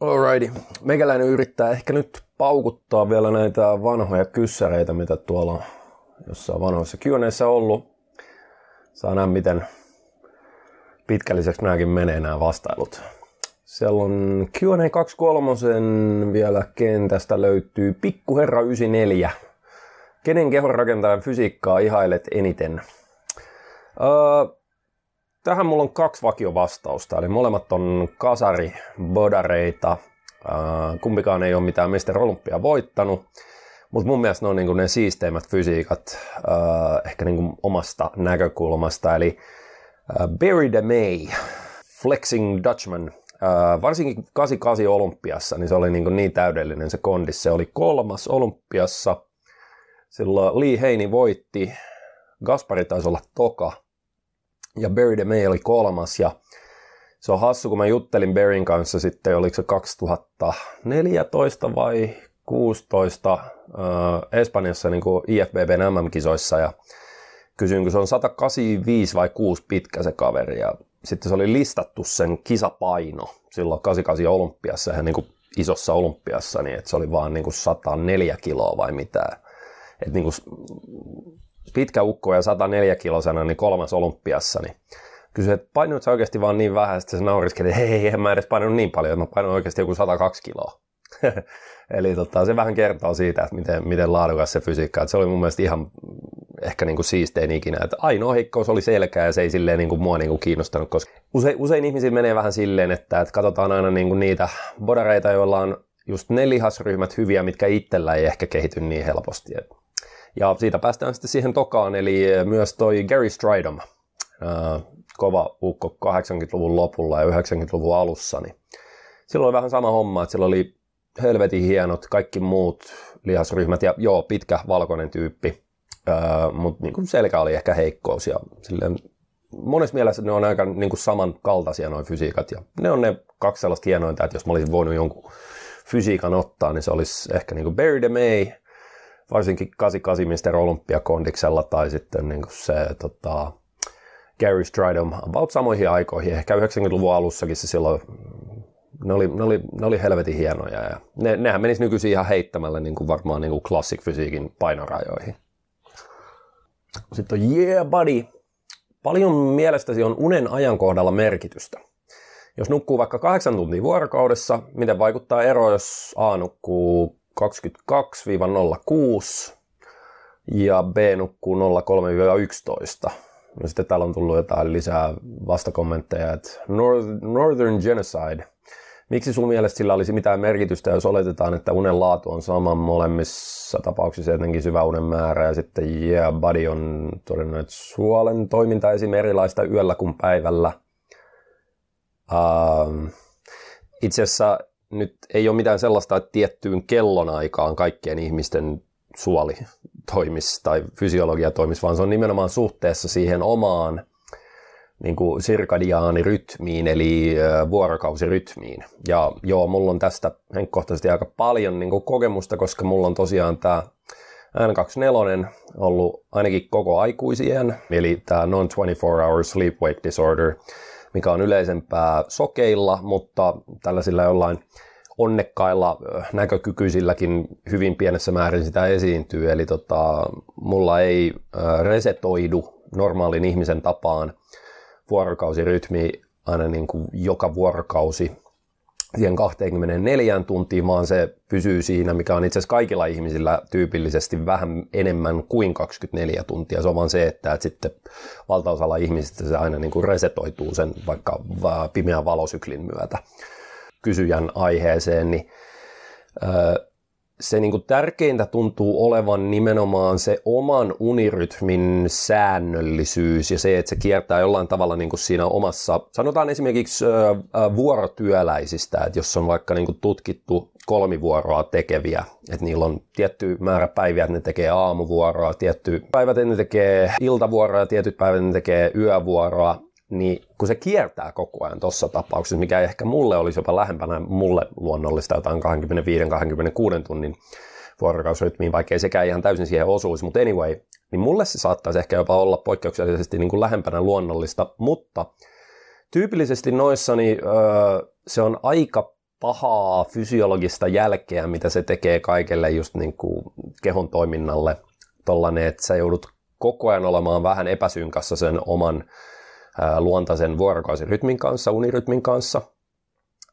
Alrighty. Meikäläinen yrittää ehkä nyt paukuttaa vielä näitä vanhoja kyssäreitä, mitä tuolla jossain vanhoissa Q&Aissa ollut. Saa nähdä, miten pitkälliseksi nämäkin menee nämä vastailut. Siellä on Q&A 23 vielä kentästä löytyy Pikkuherra 94. Kenen kehonrakentajan fysiikkaa ihailet eniten? Öö, tähän mulla on kaksi vakiovastausta, eli molemmat on kasari bodareita. Kumpikaan ei ole mitään Mr. Olympia voittanut, mutta mun mielestä ne on niinku ne siisteimmät fysiikat ehkä niinku omasta näkökulmasta. Eli Barry DeMay, Flexing Dutchman, varsinkin 88 olympiassa, niin se oli niin, niin täydellinen se kondis. Se oli kolmas olympiassa. Silloin Lee Heini voitti, Gaspari taisi olla toka, ja Barry DeMay oli kolmas. Ja se on hassu, kun mä juttelin Barryn kanssa sitten, oliko se 2014 vai 16 uh, Espanjassa niin kuin IFBBn MM-kisoissa, ja kysyin, kun se on 185 vai 6 pitkä se kaveri, ja sitten se oli listattu sen kisapaino silloin 88 olympiassa, ihan niin kuin isossa olympiassa, niin että se oli vaan niin kuin 104 kiloa vai mitä. Että niin kuin pitkä ukko ja 104 kilosena, niin kolmas olympiassa, niin kysyi, että painoit sä oikeasti vaan niin vähän, sitten se nauriskeli, että hei, en mä edes painanut niin paljon, että mä painoin oikeasti joku 102 kiloa. Eli tota, se vähän kertoo siitä, että miten, miten laadukas se fysiikka, että se oli mun mielestä ihan ehkä niin kuin siistein ikinä. Että ainoa heikkous oli selkä ja se ei silleen niin kuin mua niin kuin kiinnostanut, koska usein, usein ihmisillä menee vähän silleen, että, että katsotaan aina niin kuin niitä bodareita, joilla on just ne lihasryhmät hyviä, mitkä itsellä ei ehkä kehity niin helposti. Ja siitä päästään sitten siihen tokaan, eli myös toi Gary Stridham, kova ukko 80-luvun lopulla ja 90-luvun alussa, niin silloin oli vähän sama homma, että sillä oli helvetin hienot kaikki muut lihasryhmät ja joo, pitkä valkoinen tyyppi, mutta niin selkä oli ehkä heikkous ja silleen, monessa mielessä ne on aika niin kuin samankaltaisia noin fysiikat ja ne on ne kaksi sellaista hienointa, että jos mä olisin voinut jonkun fysiikan ottaa, niin se olisi ehkä niin kuin Barry DeMay, varsinkin 88 Mr. Olympiakondiksella tai sitten niin kuin se tota, Gary Stridham about samoihin aikoihin, ehkä 90-luvun alussakin se silloin, ne oli, ne oli, ne oli helvetin hienoja ja ne, nehän menisi nykyisin ihan heittämällä niin kuin varmaan niin kuin classic fysiikin painorajoihin. Sitten on Yeah Buddy. Paljon mielestäsi on unen ajankohdalla merkitystä. Jos nukkuu vaikka 8 tuntia vuorokaudessa, miten vaikuttaa ero, jos A nukkuu 22-06 ja B nukkuu 03-11? No sitten täällä on tullut jotain lisää vastakommentteja, että Northern Genocide – Miksi sun mielestä sillä olisi mitään merkitystä, jos oletetaan, että unen laatu on sama molemmissa tapauksissa jotenkin syvä unen määrä ja sitten yeah, body on todennut, että suolen toiminta esim. erilaista yöllä kuin päivällä. Uh, itse asiassa nyt ei ole mitään sellaista, että tiettyyn kellonaikaan kaikkien ihmisten suoli toimisi tai fysiologia toimisi, vaan se on nimenomaan suhteessa siihen omaan niin kuin sirkadiaanirytmiin, eli vuorokausirytmiin. Ja joo, mulla on tästä henkkohtaisesti aika paljon niin kuin kokemusta, koska mulla on tosiaan tämä N24 ollut ainakin koko aikuisien, eli tämä non-24 hour sleep wake disorder, mikä on yleisempää sokeilla, mutta tällaisilla jollain onnekkailla näkökykyisilläkin hyvin pienessä määrin sitä esiintyy. Eli tota, mulla ei resetoidu normaalin ihmisen tapaan vuorokausirytmi aina niin kuin joka vuorokausi siihen 24 tuntiin, vaan se pysyy siinä, mikä on itse asiassa kaikilla ihmisillä tyypillisesti vähän enemmän kuin 24 tuntia. Se on vaan se, että, että sitten valtaosalla ihmisistä se aina niin kuin resetoituu sen vaikka pimeän valosyklin myötä kysyjän aiheeseen, niin se niin kuin tärkeintä tuntuu olevan nimenomaan se oman unirytmin säännöllisyys ja se, että se kiertää jollain tavalla niin kuin siinä omassa, sanotaan esimerkiksi vuorotyöläisistä, että jos on vaikka niin kuin tutkittu kolmivuoroa tekeviä, että niillä on tietty määrä päiviä, että ne tekee aamuvuoroa, tietty päivät ne tekee iltavuoroa tietyt päivät ne tekee yövuoroa, niin kun se kiertää koko ajan tuossa tapauksessa, mikä ehkä mulle olisi jopa lähempänä mulle luonnollista jotain 25-26 tunnin vuorokausirytmiin, vaikka ei sekään ihan täysin siihen osuisi, mutta anyway, niin mulle se saattaisi ehkä jopa olla poikkeuksellisesti niin kuin lähempänä luonnollista, mutta tyypillisesti noissa niin, öö, se on aika pahaa fysiologista jälkeä, mitä se tekee kaikelle just niin kuin kehon toiminnalle. Tollainen, että sä joudut koko ajan olemaan vähän epäsynkassa sen oman luontaisen vuorokausirytmin kanssa, unirytmin kanssa.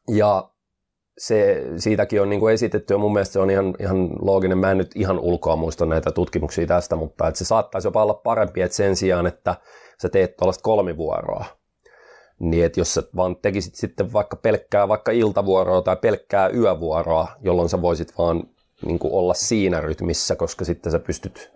Ja se, siitäkin on niin kuin esitetty ja mun mielestä se on ihan, ihan looginen. Mä en nyt ihan ulkoa muista näitä tutkimuksia tästä, mutta että se saattaisi jopa olla parempi, että sen sijaan, että sä teet tuollaista kolmivuoroa, niin että jos sä vaan tekisit sitten vaikka pelkkää vaikka iltavuoroa tai pelkkää yövuoroa, jolloin sä voisit vaan niin kuin olla siinä rytmissä, koska sitten sä pystyt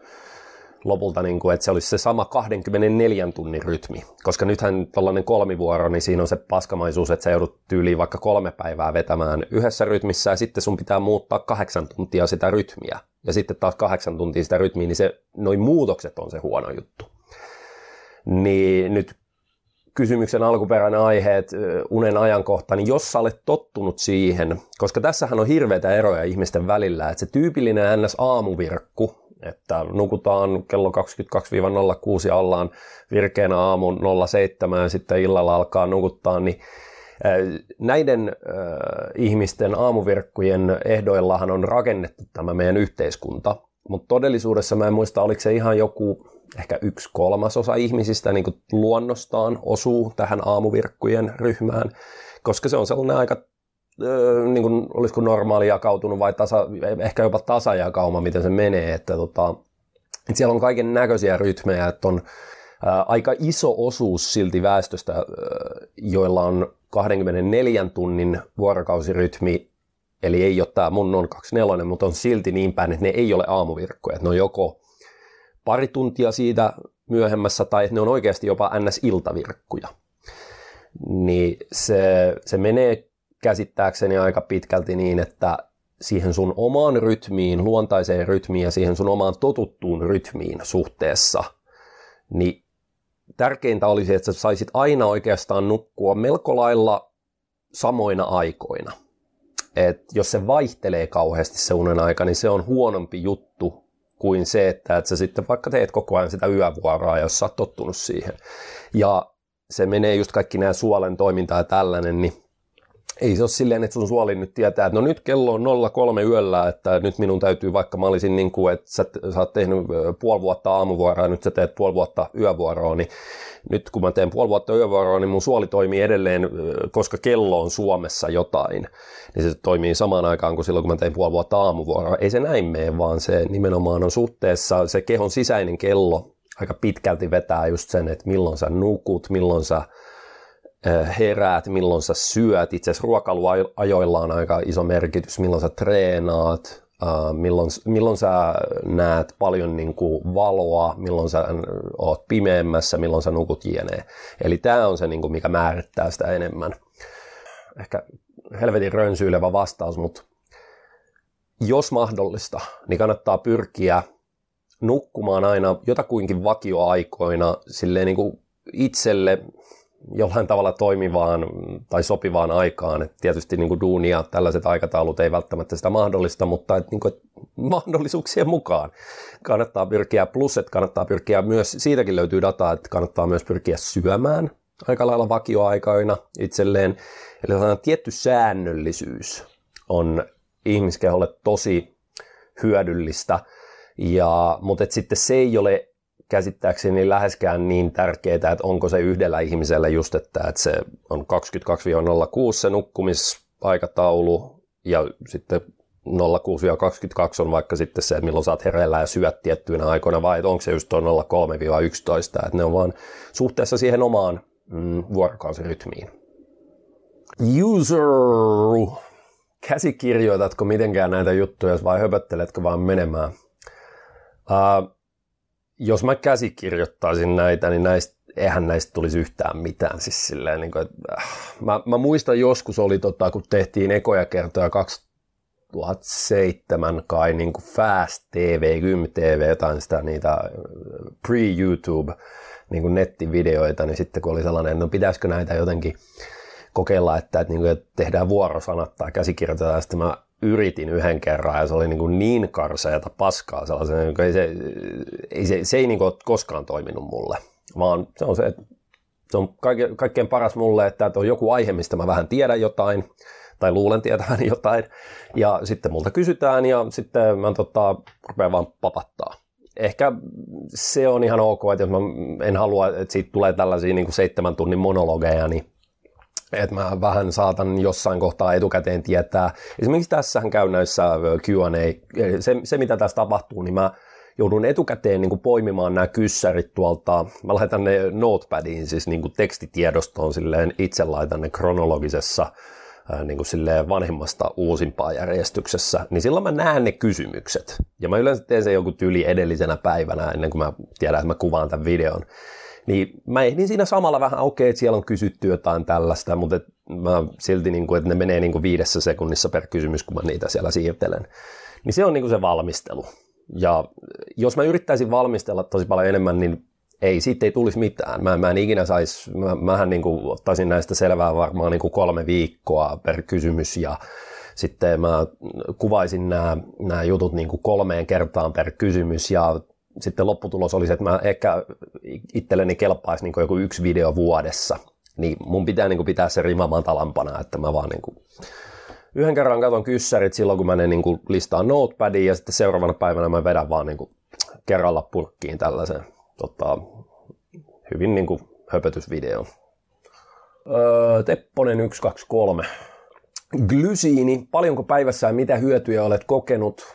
lopulta, niin kuin, että se olisi se sama 24 tunnin rytmi. Koska nythän tällainen kolmivuoro, niin siinä on se paskamaisuus, että sä joudut tyyliin vaikka kolme päivää vetämään yhdessä rytmissä ja sitten sun pitää muuttaa kahdeksan tuntia sitä rytmiä. Ja sitten taas kahdeksan tuntia sitä rytmiä, niin se, noin muutokset on se huono juttu. Niin nyt kysymyksen alkuperäinen aihe, että unen ajankohta, niin jos sä olet tottunut siihen, koska tässähän on hirveitä eroja ihmisten välillä, että se tyypillinen NS-aamuvirkku, että nukutaan kello 22-06 ja ollaan virkeänä aamun 07 ja sitten illalla alkaa nukuttaa, niin Näiden äh, ihmisten aamuvirkkujen ehdoillahan on rakennettu tämä meidän yhteiskunta, mutta todellisuudessa mä en muista, oliko se ihan joku ehkä yksi kolmasosa ihmisistä niin kuin luonnostaan osuu tähän aamuvirkkujen ryhmään, koska se on sellainen aika niin kuin, olisiko normaali jakautunut vai tasa, ehkä jopa tasajakauma, miten se menee, että, tota, että siellä on kaiken näköisiä rytmejä, että on ää, aika iso osuus silti väestöstä, ää, joilla on 24 tunnin vuorokausirytmi, eli ei ole tämä mun on 24, mutta on silti niin päin, että ne ei ole aamuvirkkoja, että ne on joko pari tuntia siitä myöhemmässä tai että ne on oikeasti jopa ns-iltavirkkuja. Niin se, se menee käsittääkseni aika pitkälti niin, että siihen sun omaan rytmiin, luontaiseen rytmiin ja siihen sun omaan totuttuun rytmiin suhteessa, niin tärkeintä olisi, että sä saisit aina oikeastaan nukkua melko lailla samoina aikoina. Et jos se vaihtelee kauheasti se unen aika, niin se on huonompi juttu kuin se, että, että sä sitten vaikka teet koko ajan sitä yövuoroa, jos sä oot tottunut siihen. Ja se menee just kaikki nämä suolen toiminta ja tällainen, niin ei se ole silleen, että sun suoli nyt tietää, että no nyt kello on 03 yöllä, että nyt minun täytyy, vaikka mä olisin niin kuin, että sä, sä oot tehnyt puoli vuotta aamuvuoroa nyt sä teet puoli vuotta yövuoroa, niin nyt kun mä teen puoli vuotta yövuoroa, niin mun suoli toimii edelleen, koska kello on Suomessa jotain, niin se toimii samaan aikaan kuin silloin, kun mä tein puoli vuotta aamuvuoroa. Ei se näin mene, vaan se nimenomaan on suhteessa, se kehon sisäinen kello aika pitkälti vetää just sen, että milloin sä nukut, milloin sä heräät, milloin sä syöt. Itse asiassa ruokailuajoilla on aika iso merkitys, milloin sä treenaat, milloin, milloin sä näet paljon niin kuin valoa, milloin sä oot pimeämmässä, milloin sä nukut jne. Eli tämä on se, niin kuin, mikä määrittää sitä enemmän. Ehkä helvetin rönsyilevä vastaus, mutta jos mahdollista, niin kannattaa pyrkiä nukkumaan aina jotakuinkin vakioaikoina silleen niin kuin itselle jollain tavalla toimivaan tai sopivaan aikaan. Et tietysti niin kuin duunia, tällaiset aikataulut ei välttämättä sitä mahdollista, mutta et, niin kuin, mahdollisuuksien mukaan kannattaa pyrkiä. Plus, että kannattaa pyrkiä myös, siitäkin löytyy dataa, että kannattaa myös pyrkiä syömään aika lailla vakioaikoina itselleen. Eli tietty säännöllisyys on ihmiskeholle tosi hyödyllistä. Ja, mutta et sitten se ei ole käsittääkseni läheskään niin tärkeää, että onko se yhdellä ihmisellä just, että, että se on 22-06 se nukkumisaikataulu ja sitten 06-22 on vaikka sitten se, että milloin saat hereillä ja syöt tiettyinä aikoina, vai onko se just tuo 03-11, että ne on vaan suhteessa siihen omaan mm, vuorokausirytmiin. User, käsikirjoitatko mitenkään näitä juttuja vai höpötteletkö vaan menemään? Uh, jos mä käsikirjoittaisin näitä, niin näistä, eihän näistä tulisi yhtään mitään. Siis silleen, niin kuin, että, äh, mä, mä, muistan joskus oli, tota, kun tehtiin ekoja kertoja 2007 kai niin kuin Fast TV, Gym TV, jotain sitä niitä äh, pre-YouTube niin kuin nettivideoita, niin sitten kun oli sellainen, no pitäisikö näitä jotenkin kokeilla, että, että, niin kuin, että tehdään vuorosanat tai käsikirjoitetaan, sitten mä yritin yhden kerran ja se oli niin, kuin niin karseata paskaa sellaisen, ei se, ei se, se ei niin kuin ole koskaan toiminut mulle, vaan se on se, että se on kaikkein paras mulle, että on joku aihe, mistä mä vähän tiedän jotain, tai luulen tietäväni jotain. Ja sitten multa kysytään ja sitten mä tota, rupean vaan papattaa. Ehkä se on ihan ok, että jos mä en halua, että siitä tulee tällaisia niin kuin seitsemän tunnin monologeja, niin että mä vähän saatan jossain kohtaa etukäteen tietää. Esimerkiksi tässähän käy näissä Q&A, se, se mitä tässä tapahtuu, niin mä joudun etukäteen niin kuin poimimaan nämä kyssärit tuolta, mä laitan ne notepadiin, siis niin kuin tekstitiedostoon silleen, itse laitan ne kronologisessa niin kuin silleen vanhimmasta uusimpaa järjestyksessä, niin silloin mä näen ne kysymykset. Ja mä yleensä teen sen joku tyyli edellisenä päivänä, ennen kuin mä tiedän, että mä kuvaan tämän videon. Niin mä ehdin siinä samalla vähän, okei, okay, että siellä on kysytty jotain tällaista, mutta et mä silti, niin kuin, että ne menee niin kuin viidessä sekunnissa per kysymys, kun mä niitä siellä siirtelen. Niin se on niin kuin se valmistelu. Ja jos mä yrittäisin valmistella tosi paljon enemmän, niin ei, siitä ei tulisi mitään. Mä, mä en ikinä saisi, mä, mähän niin kuin ottaisin näistä selvää varmaan niin kuin kolme viikkoa per kysymys ja sitten mä kuvaisin nämä, nämä jutut niin kuin kolmeen kertaan per kysymys ja sitten lopputulos olisi, että mä ehkä itselleni kelpaisi niin joku yksi video vuodessa. Niin mun pitää niin kuin pitää se rima matalampana, että mä vaan niin kuin yhden kerran katon kyssärit silloin, kun mä ne niin listaan notepadiin ja sitten seuraavana päivänä mä vedän vaan niin kuin kerralla purkkiin tällaisen tota, hyvin niin kuin höpötysvideon. Öö, Tepponen 123. Glysiini, paljonko päivässä ja mitä hyötyjä olet kokenut?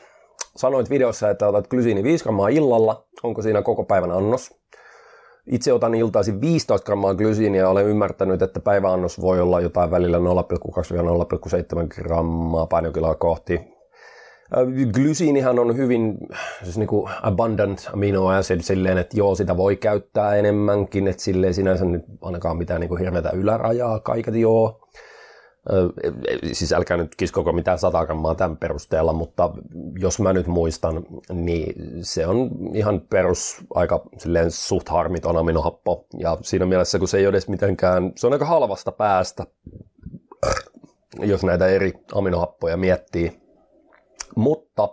Sanoit videossa, että otat glysiini 5 grammaa illalla. Onko siinä koko päivän annos? Itse otan iltaisin 15 grammaa glysiiniä ja olen ymmärtänyt, että päiväannos voi olla jotain välillä 0,2-0,7 grammaa painokiloa kohti. Glysiinihan on hyvin siis niin kuin abundant amino acid silleen, että joo, sitä voi käyttää enemmänkin, että silleen sinänsä nyt ainakaan mitään niin kuin hirveätä ylärajaa kaiket joo. Siis älkää nyt kiskoko mitään sata grammaa tämän perusteella, mutta jos mä nyt muistan, niin se on ihan perus aika silleen suht harmiton aminohappo. Ja siinä mielessä, kun se ei ole edes mitenkään, se on aika halvasta päästä, jos näitä eri aminohappoja miettii. Mutta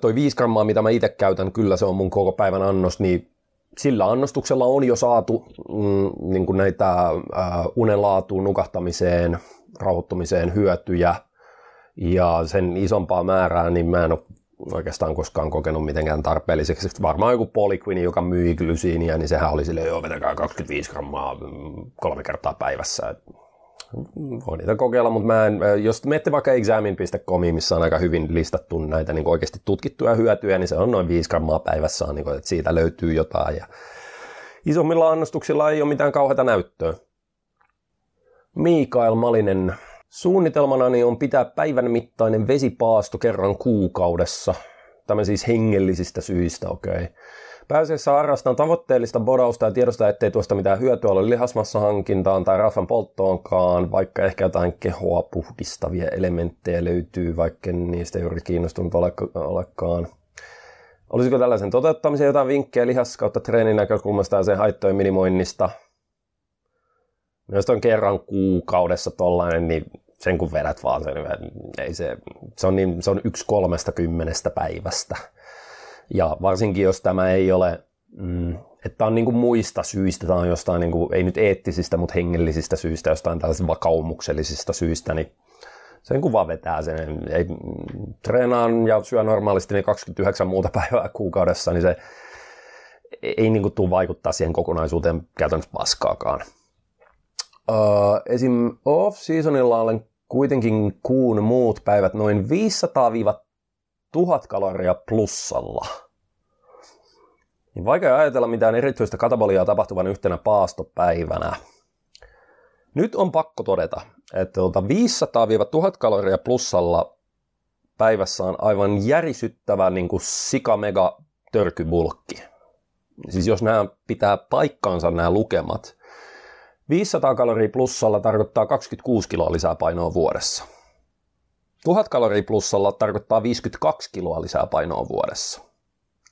toi 5 grammaa, mitä mä itse käytän, kyllä se on mun koko päivän annos, niin sillä annostuksella on jo saatu mm, niin kuin näitä uh, unenlaatuun, nukahtamiseen, rauhoittumiseen hyötyjä. Ja sen isompaa määrää, niin mä en ole oikeastaan koskaan kokenut mitenkään tarpeelliseksi. Varmaan joku Polyquini, joka myi glysiiniä, niin sehän oli sille joo, vetäkää 25 grammaa mm, kolme kertaa päivässä. Voi niitä kokeilla, mutta mä en, jos menette vaikka examin.comiin, missä on aika hyvin listattu näitä niin oikeasti tutkittuja hyötyjä, niin se on noin 5 grammaa päivässä, niin kuin, että siitä löytyy jotain. Ja isommilla annostuksilla ei ole mitään kauheata näyttöä. Mikael Malinen. Suunnitelmanani on pitää päivän mittainen vesipaasto kerran kuukaudessa. Tämä siis hengellisistä syistä, okei. Okay. Pääasiassa harrastan tavoitteellista bodausta ja tiedostaa, ettei tuosta mitään hyötyä ole lihasmassa hankintaan tai rasvan polttoonkaan, vaikka ehkä jotain kehoa puhdistavia elementtejä löytyy, vaikka niistä juuri kiinnostunut olekaan. Olisiko tällaisen toteuttamisen jotain vinkkejä lihas kautta treenin näkökulmasta ja sen haittojen minimoinnista? Jos on kerran kuukaudessa tollainen, niin sen kun vedät vaan sen, ei se, se, on niin, se on yksi kolmesta kymmenestä päivästä ja varsinkin, jos tämä ei ole, mm, että on niin kuin muista syistä, tämä on jostain, niin kuin, ei nyt eettisistä, mutta hengellisistä syistä, jostain tällaisista vakaumuksellisista syistä, niin sen kuva vetää sen. Ei, treenaan ja syö normaalisti niin 29 muuta päivää kuukaudessa, niin se ei niin kuin tule vaikuttaa siihen kokonaisuuteen käytännössä paskaakaan. Uh, esim. off-seasonilla olen kuitenkin kuun muut päivät noin 500 tuhat kaloria plussalla. Niin vaikea ajatella mitään erityistä kataboliaa tapahtuvan yhtenä paastopäivänä. Nyt on pakko todeta, että 500-1000 kaloria plussalla päivässä on aivan järisyttävä niin kuin sika-mega törkybulkki. Siis jos nämä pitää paikkaansa nämä lukemat, 500 kaloria plussalla tarkoittaa 26 kiloa lisää painoa vuodessa. 1000 kaloria plussalla tarkoittaa 52 kiloa lisää painoa vuodessa.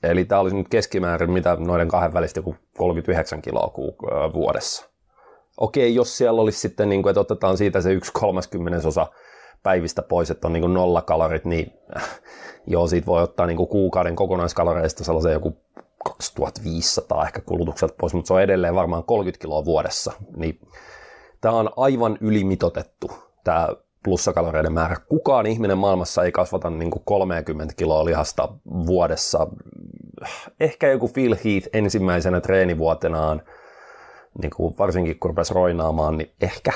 Eli tämä olisi nyt keskimäärin mitä noiden kahden välistä joku 39 kiloa vuodessa. Okei, jos siellä olisi sitten, niin kuin, että otetaan siitä se yksi kolmaskymmenesosa päivistä pois, että on niin kuin nolla kalorit, niin joo, siitä voi ottaa niin kuin kuukauden kokonaiskaloreista sellaisen joku 2500 ehkä kulutukselta pois, mutta se on edelleen varmaan 30 kiloa vuodessa. Niin tämä on aivan ylimitotettu tämä plussakaloreiden määrä. Kukaan ihminen maailmassa ei kasvata niin kuin 30 kiloa lihasta vuodessa. Ehkä joku Phil Heath ensimmäisenä treenivuotenaan, niin kuin varsinkin kun rupesi roinaamaan, niin ehkä.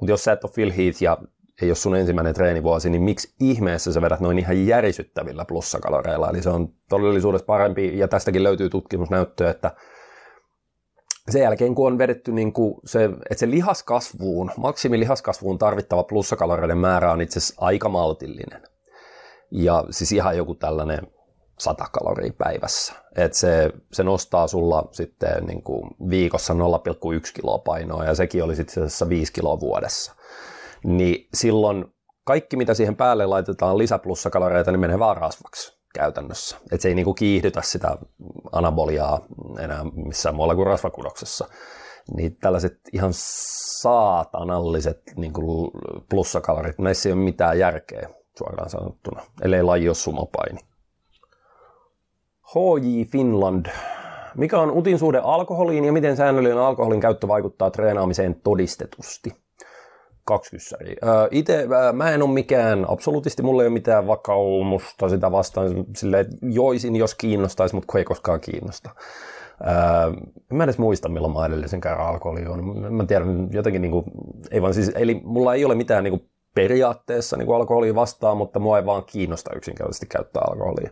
Mutta jos sä et ole Phil Heath ja ei ole sun ensimmäinen treenivuosi, niin miksi ihmeessä sä vedät noin ihan järisyttävillä plussakaloreilla? Eli se on todellisuudessa parempi, ja tästäkin löytyy tutkimusnäyttöä, että sen jälkeen, kun on vedetty niin kuin se, että se lihaskasvuun, maksimilihaskasvuun tarvittava plussakaloreiden määrä on itse asiassa aika maltillinen. Ja siis ihan joku tällainen 100 kaloria päivässä. Et se, se nostaa sulla sitten niin kuin viikossa 0,1 kiloa painoa ja sekin oli sitten 5 kiloa vuodessa. Niin silloin kaikki, mitä siihen päälle laitetaan lisäplussakaloreita, niin menee vaan rasvaksi käytännössä. Et se ei niinku kiihdytä sitä anaboliaa enää missään muualla kuin rasvakudoksessa. Niin tällaiset ihan saatanalliset niinku plussakalorit, näissä ei ole mitään järkeä suoraan sanottuna, ellei laji ole sumopaini. HJ Finland. Mikä on utin alkoholiin ja miten säännöllinen alkoholin käyttö vaikuttaa treenaamiseen todistetusti? Kaksi kyssäriä. Itse mä en ole mikään, absoluutisti mulla ei ole mitään vakaumusta sitä vastaan, silleen, että joisin, jos kiinnostaisi, mutta ei koskaan kiinnosta. mä en edes muista, milloin mä edellisen kerran alkoholi on. Mä tiedän jotenkin, niin kuin, ei vaan siis, eli mulla ei ole mitään niin kuin, periaatteessa niin kuin alkoholia vastaan, mutta mua ei vaan kiinnosta yksinkertaisesti käyttää alkoholia.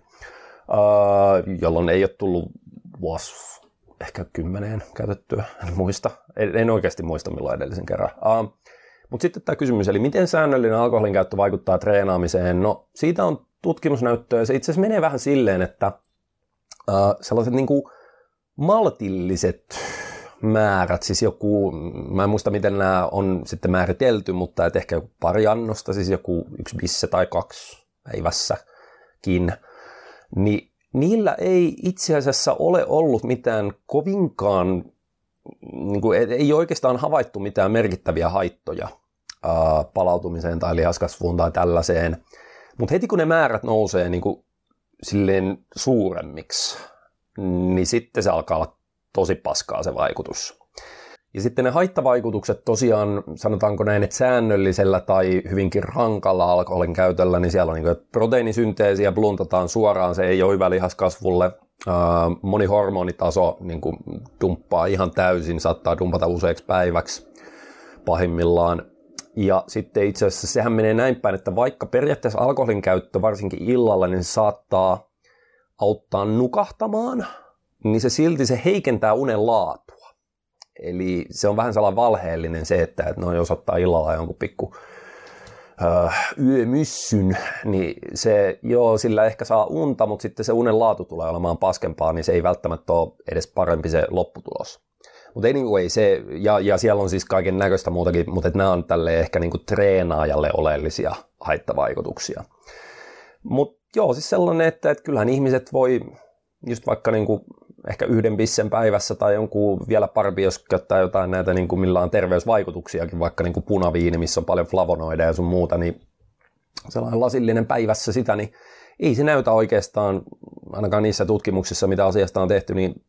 jolloin ei ole tullut vuosi ehkä kymmeneen käytettyä, en muista. En, en oikeasti muista milloin edellisen kerran. Uh, mutta sitten tämä kysymys, eli miten säännöllinen alkoholin käyttö vaikuttaa treenaamiseen? No siitä on tutkimusnäyttöä. Se itse asiassa menee vähän silleen, että äh, sellaiset niin kuin maltilliset määrät, siis joku, mä en muista miten nämä on sitten määritelty, mutta et ehkä joku pari annosta, siis joku yksi bisse tai kaksi päivässäkin, niin niillä ei itse asiassa ole ollut mitään kovinkaan niin kuin, ei oikeastaan havaittu mitään merkittäviä haittoja ää, palautumiseen tai lihaskasvuun tai tällaiseen. Mutta heti kun ne määrät nousee niin kuin, silleen suuremmiksi, niin sitten se alkaa olla tosi paskaa se vaikutus. Ja sitten ne haittavaikutukset tosiaan, sanotaanko näin, että säännöllisellä tai hyvinkin rankalla alkoholin käytöllä, niin siellä on niin proteiinisynteesiä bluntataan suoraan, se ei ole hyvä lihaskasvulle moni hormonitaso niin kuin dumppaa ihan täysin, saattaa dumpata useiksi päiväksi pahimmillaan. Ja sitten itse asiassa sehän menee näin päin, että vaikka periaatteessa alkoholin käyttö varsinkin illalla, niin se saattaa auttaa nukahtamaan, niin se silti se heikentää unen laatua. Eli se on vähän sellainen valheellinen se, että, että no jos ottaa illalla jonkun pikku yömyssyn, niin se, joo, sillä ehkä saa unta, mutta sitten se unen laatu tulee olemaan paskempaa, niin se ei välttämättä ole edes parempi se lopputulos. Mutta anyway, se, ja, ja siellä on siis kaiken näköistä muutakin, mutta nämä on tälle ehkä niinku treenaajalle oleellisia haittavaikutuksia. Mutta joo, siis sellainen, että, että kyllähän ihmiset voi just vaikka niinku ehkä yhden bissen päivässä tai jonkun vielä parempi, jos käyttää jotain näitä, niin kuin millä on terveysvaikutuksiakin, vaikka niin kuin punaviini, missä on paljon flavonoideja ja sun muuta, niin sellainen lasillinen päivässä sitä, niin ei se näytä oikeastaan, ainakaan niissä tutkimuksissa, mitä asiasta on tehty, niin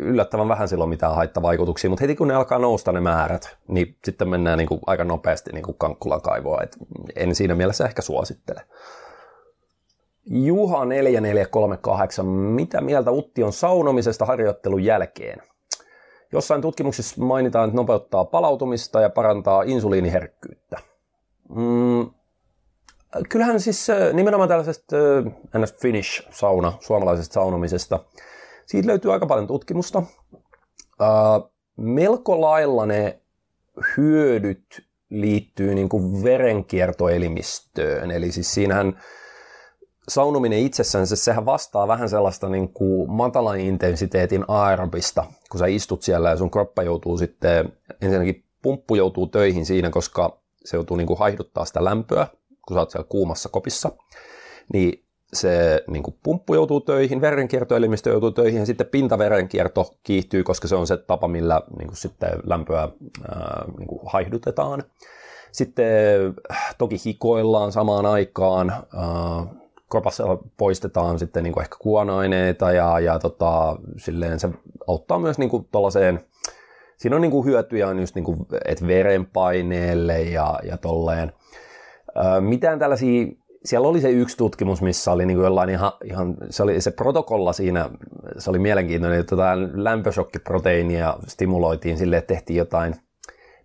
yllättävän vähän silloin mitään haittavaikutuksia, mutta heti kun ne alkaa nousta ne määrät, niin sitten mennään niin kuin aika nopeasti niin kuin kankkulan kaivoa, et en siinä mielessä ehkä suosittele. Juha 4438. Mitä mieltä Utti on saunomisesta harjoittelun jälkeen? Jossain tutkimuksessa mainitaan, että nopeuttaa palautumista ja parantaa insuliiniherkkyyttä. Mm, kyllähän siis nimenomaan tällaisesta ns. Finnish sauna, suomalaisesta saunomisesta, siitä löytyy aika paljon tutkimusta. Uh, melko lailla ne hyödyt liittyy niin kuin verenkiertoelimistöön. Eli siis siinähän saunominen itsessään, sehän vastaa vähän sellaista niin kuin matalan intensiteetin aerobista, kun sä istut siellä ja sun kroppa joutuu sitten, ensinnäkin pumppu joutuu töihin siinä, koska se joutuu niin kuin haihduttaa sitä lämpöä, kun sä oot siellä kuumassa kopissa, niin se niin kuin pumppu joutuu töihin, verenkiertoelimistö joutuu töihin ja sitten pintaverenkierto kiihtyy, koska se on se tapa, millä niin kuin sitten lämpöä ää, niin kuin haihdutetaan. Sitten toki hikoillaan samaan aikaan, ää, kropassa poistetaan sitten niin kuin ehkä kuonaineita ja, ja tota, silleen se auttaa myös niin kuin siinä on niin kuin hyötyjä on just niin kuin, että verenpaineelle ja, ja tolleen. Öö, mitään tällaisia, siellä oli se yksi tutkimus, missä oli niin kuin jollain ihan, ihan, se oli se protokolla siinä, se oli mielenkiintoinen, että tota lämpöshokkiproteiinia stimuloitiin sille, että tehtiin jotain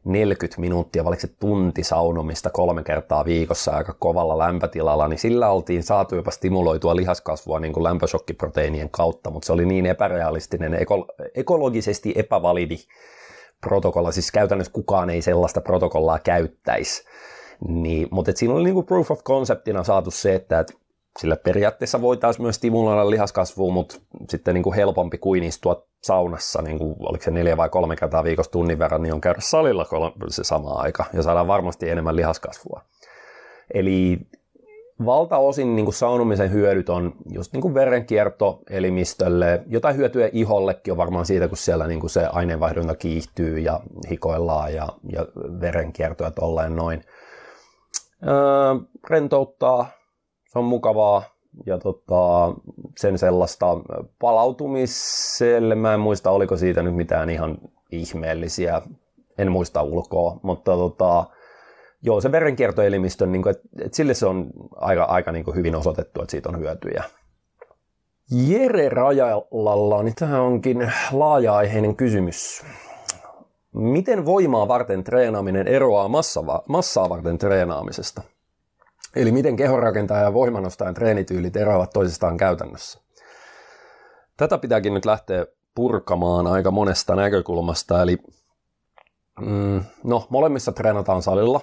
40 minuuttia, vai se tunti saunomista kolme kertaa viikossa aika kovalla lämpötilalla, niin sillä oltiin saatu jopa stimuloitua lihaskasvua niin kuin lämpöshokkiproteiinien kautta, mutta se oli niin epärealistinen, eko- ekologisesti epävalidi protokolla, siis käytännössä kukaan ei sellaista protokollaa käyttäisi. Niin, mutta siinä oli niinku proof of conceptina saatu se, että et sillä periaatteessa voitaisiin myös stimuloida lihaskasvua, mutta sitten niinku helpompi kuin istua saunassa, niin kuin, oliko se neljä vai kolme kertaa viikossa tunnin verran, niin on käydä salilla se sama aika ja saadaan varmasti enemmän lihaskasvua. Eli valtaosin niin kuin saunomisen hyödyt on just niin kuin verenkierto elimistölle, jotain hyötyä ihollekin on varmaan siitä, kun siellä niin kuin se aineenvaihdunta kiihtyy ja hikoillaan ja, ja verenkiertoa tolleen noin. Öö, rentouttaa, se on mukavaa ja tota, sen sellaista palautumiselle, mä en muista oliko siitä nyt mitään ihan ihmeellisiä, en muista ulkoa, mutta tota, joo, se verenkiertoelimistön, niin kuin, että, että sille se on aika, aika niin kuin hyvin osoitettu, että siitä on hyötyjä. Jere Rajalalla, niin tämä onkin laaja-aiheinen kysymys. Miten voimaa varten treenaaminen eroaa massaa, massaa varten treenaamisesta? Eli miten kehonrakentaja ja voimanostajan treenityylit eroavat toisistaan käytännössä? Tätä pitääkin nyt lähteä purkamaan aika monesta näkökulmasta. Eli mm, no, molemmissa treenataan salilla,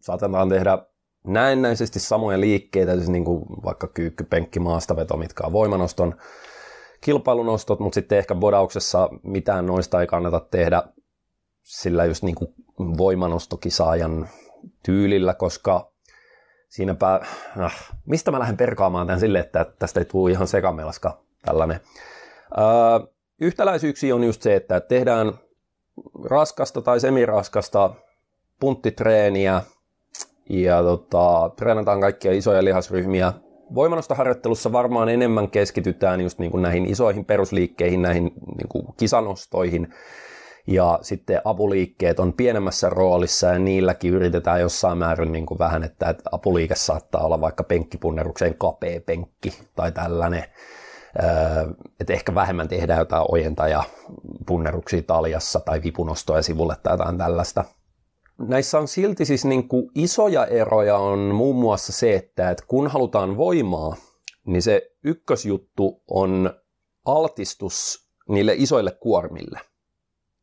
saatetaan tehdä näennäisesti samoja liikkeitä, siis niin kuin vaikka kyykky, penkki, maastaveto, mitkä on voimanoston kilpailunostot, mutta sitten ehkä bodauksessa mitään noista ei kannata tehdä sillä just niin kuin voimanostokisaajan tyylillä, koska siinäpä, äh, mistä mä lähden perkaamaan tämän sille, että tästä ei tule ihan sekamelaska tällainen. Äh, yhtäläisyyksiä on just se, että tehdään raskasta tai semiraskasta punttitreeniä ja tota, treenataan kaikkia isoja lihasryhmiä. Voimanostoharjoittelussa varmaan enemmän keskitytään just niin kuin näihin isoihin perusliikkeihin, näihin niin kuin kisanostoihin, ja sitten apuliikkeet on pienemmässä roolissa ja niilläkin yritetään jossain määrin niin kuin vähän, että, apuliike saattaa olla vaikka penkkipunnerukseen kapea penkki tai tällainen. että ehkä vähemmän tehdään jotain ojenta ja punneruksia taljassa tai vipunostoja sivulle tai jotain tällaista näissä on silti siis niin kuin isoja eroja on muun muassa se, että kun halutaan voimaa, niin se ykkösjuttu on altistus niille isoille kuormille.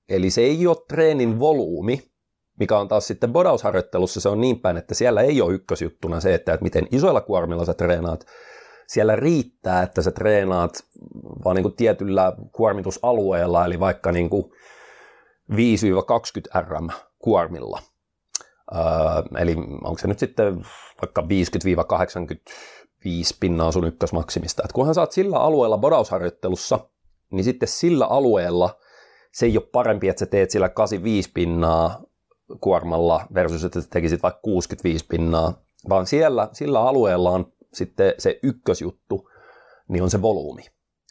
Eli se ei ole treenin volyymi, mikä on taas sitten bodausharjoittelussa, se on niin päin, että siellä ei ole ykkösjuttuna se, että, että miten isoilla kuormilla sä treenaat. Siellä riittää, että sä treenaat vaan niin kuin tietyllä kuormitusalueella, eli vaikka niin kuin 5-20 rm kuormilla. Öö, eli onko se nyt sitten vaikka 50-85 pinnaa sun ykkösmaksimista. Et kunhan saat sillä alueella bodausharjoittelussa, niin sitten sillä alueella se ei ole parempi, että sä teet sillä 85 pinnaa kuormalla versus, että sä tekisit vaikka 65 pinnaa, vaan siellä, sillä alueella on sitten se ykkösjuttu, niin on se volyymi.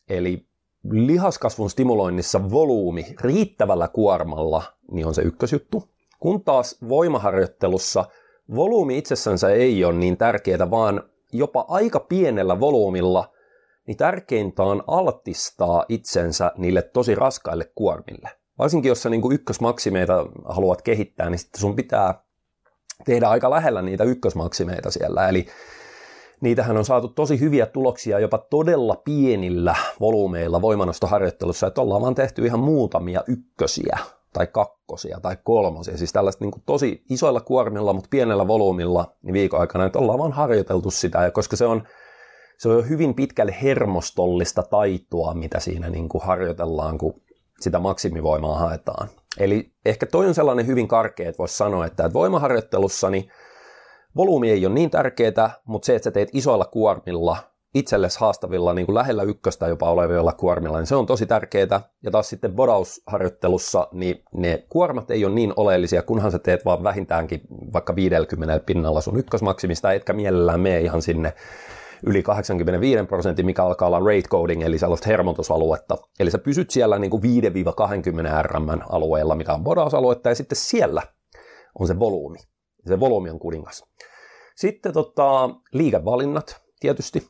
Eli lihaskasvun stimuloinnissa volyymi riittävällä kuormalla niin on se ykkösjuttu. Kun taas voimaharjoittelussa volyymi itsessänsä ei ole niin tärkeää, vaan jopa aika pienellä volyymilla, niin tärkeintä on altistaa itsensä niille tosi raskaille kuormille. Varsinkin jos sä niin ykkösmaksimeita haluat kehittää, niin sitten sun pitää tehdä aika lähellä niitä ykkösmaksimeita siellä. Eli niitähän on saatu tosi hyviä tuloksia jopa todella pienillä volyymeilla voimanostoharjoittelussa, että ollaan vaan tehty ihan muutamia ykkösiä tai kakkosia tai kolmosia, siis tällaista niin tosi isoilla kuormilla, mutta pienellä volyymilla niin viikon aikana, että ollaan vaan harjoiteltu sitä, ja koska se on, se on hyvin pitkälle hermostollista taitoa, mitä siinä niin kuin harjoitellaan, kun sitä maksimivoimaa haetaan. Eli ehkä toi on sellainen hyvin karkea, että voisi sanoa, että voimaharjoittelussa niin volyymi ei ole niin tärkeää, mutta se, että sä teet isoilla kuormilla itsellesi haastavilla niin kuin lähellä ykköstä jopa olevilla kuormilla, niin se on tosi tärkeää. Ja taas sitten bodausharjoittelussa, niin ne kuormat ei ole niin oleellisia, kunhan sä teet vaan vähintäänkin vaikka 50 pinnalla sun ykkösmaksimista, etkä mielellään mene ihan sinne yli 85 prosentin, mikä alkaa olla rate coding, eli sellaista hermotusaluetta. Eli sä pysyt siellä niin kuin 5-20 rm alueella, mikä on bodausaluetta, ja sitten siellä on se volyymi. Se volyymi on kuningas. Sitten tota, liikevalinnat tietysti.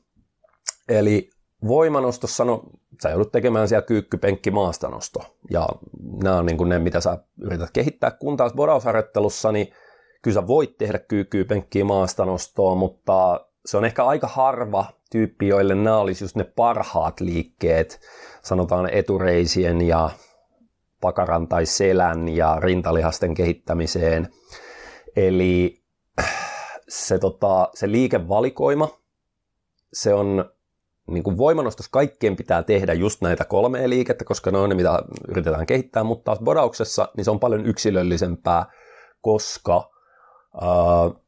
Eli voimanostossa, no sä joudut tekemään siellä kyykkypenkki maastanosto. Ja nämä on niin kuin ne, mitä sä yrität kehittää. Kun taas bodausharjoittelussa, niin kyllä sä voit tehdä kyykkypenkkiä maastanostoa, mutta se on ehkä aika harva tyyppi, joille nämä olisi just ne parhaat liikkeet, sanotaan etureisien ja pakaran tai selän ja rintalihasten kehittämiseen. Eli se, tota, se liikevalikoima, se on niin kuin voimanostos kaikkien pitää tehdä just näitä kolmea liikettä, koska ne on ne, mitä yritetään kehittää, mutta taas bodauksessa niin se on paljon yksilöllisempää, koska äh,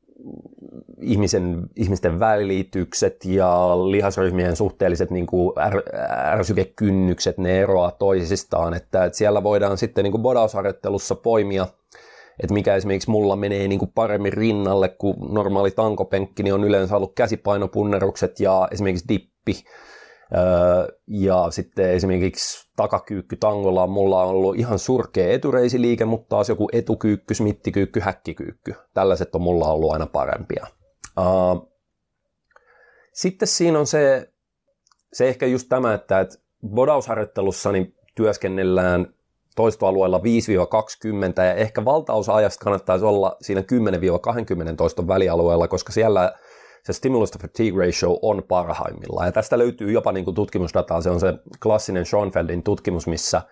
ihmisen, ihmisten välitykset ja lihasryhmien suhteelliset niin kuin är, ärsykekynnykset, ne eroaa toisistaan, että, että siellä voidaan sitten niin kuin bodausharjoittelussa poimia että mikä esimerkiksi mulla menee niin kuin paremmin rinnalle kuin normaali tankopenkki, niin on yleensä ollut käsipainopunnerukset ja esimerkiksi dippi. Ja sitten esimerkiksi takakyykky tangolla mulla on ollut ihan surkea etureisiliike, mutta taas joku etukyykky, smittikyykky, häkkikyykky. Tällaiset on mulla ollut aina parempia. Sitten siinä on se, se ehkä just tämä, että, bodausharjoittelussa niin työskennellään toistoalueella 5-20 ja ehkä valtaosa ajasta kannattaisi olla siinä 10-20 toiston välialueella, koska siellä se stimulus to fatigue ratio on parhaimmillaan. Ja tästä löytyy jopa niin kuin tutkimusdataa, se on se klassinen Schoenfeldin tutkimus, missä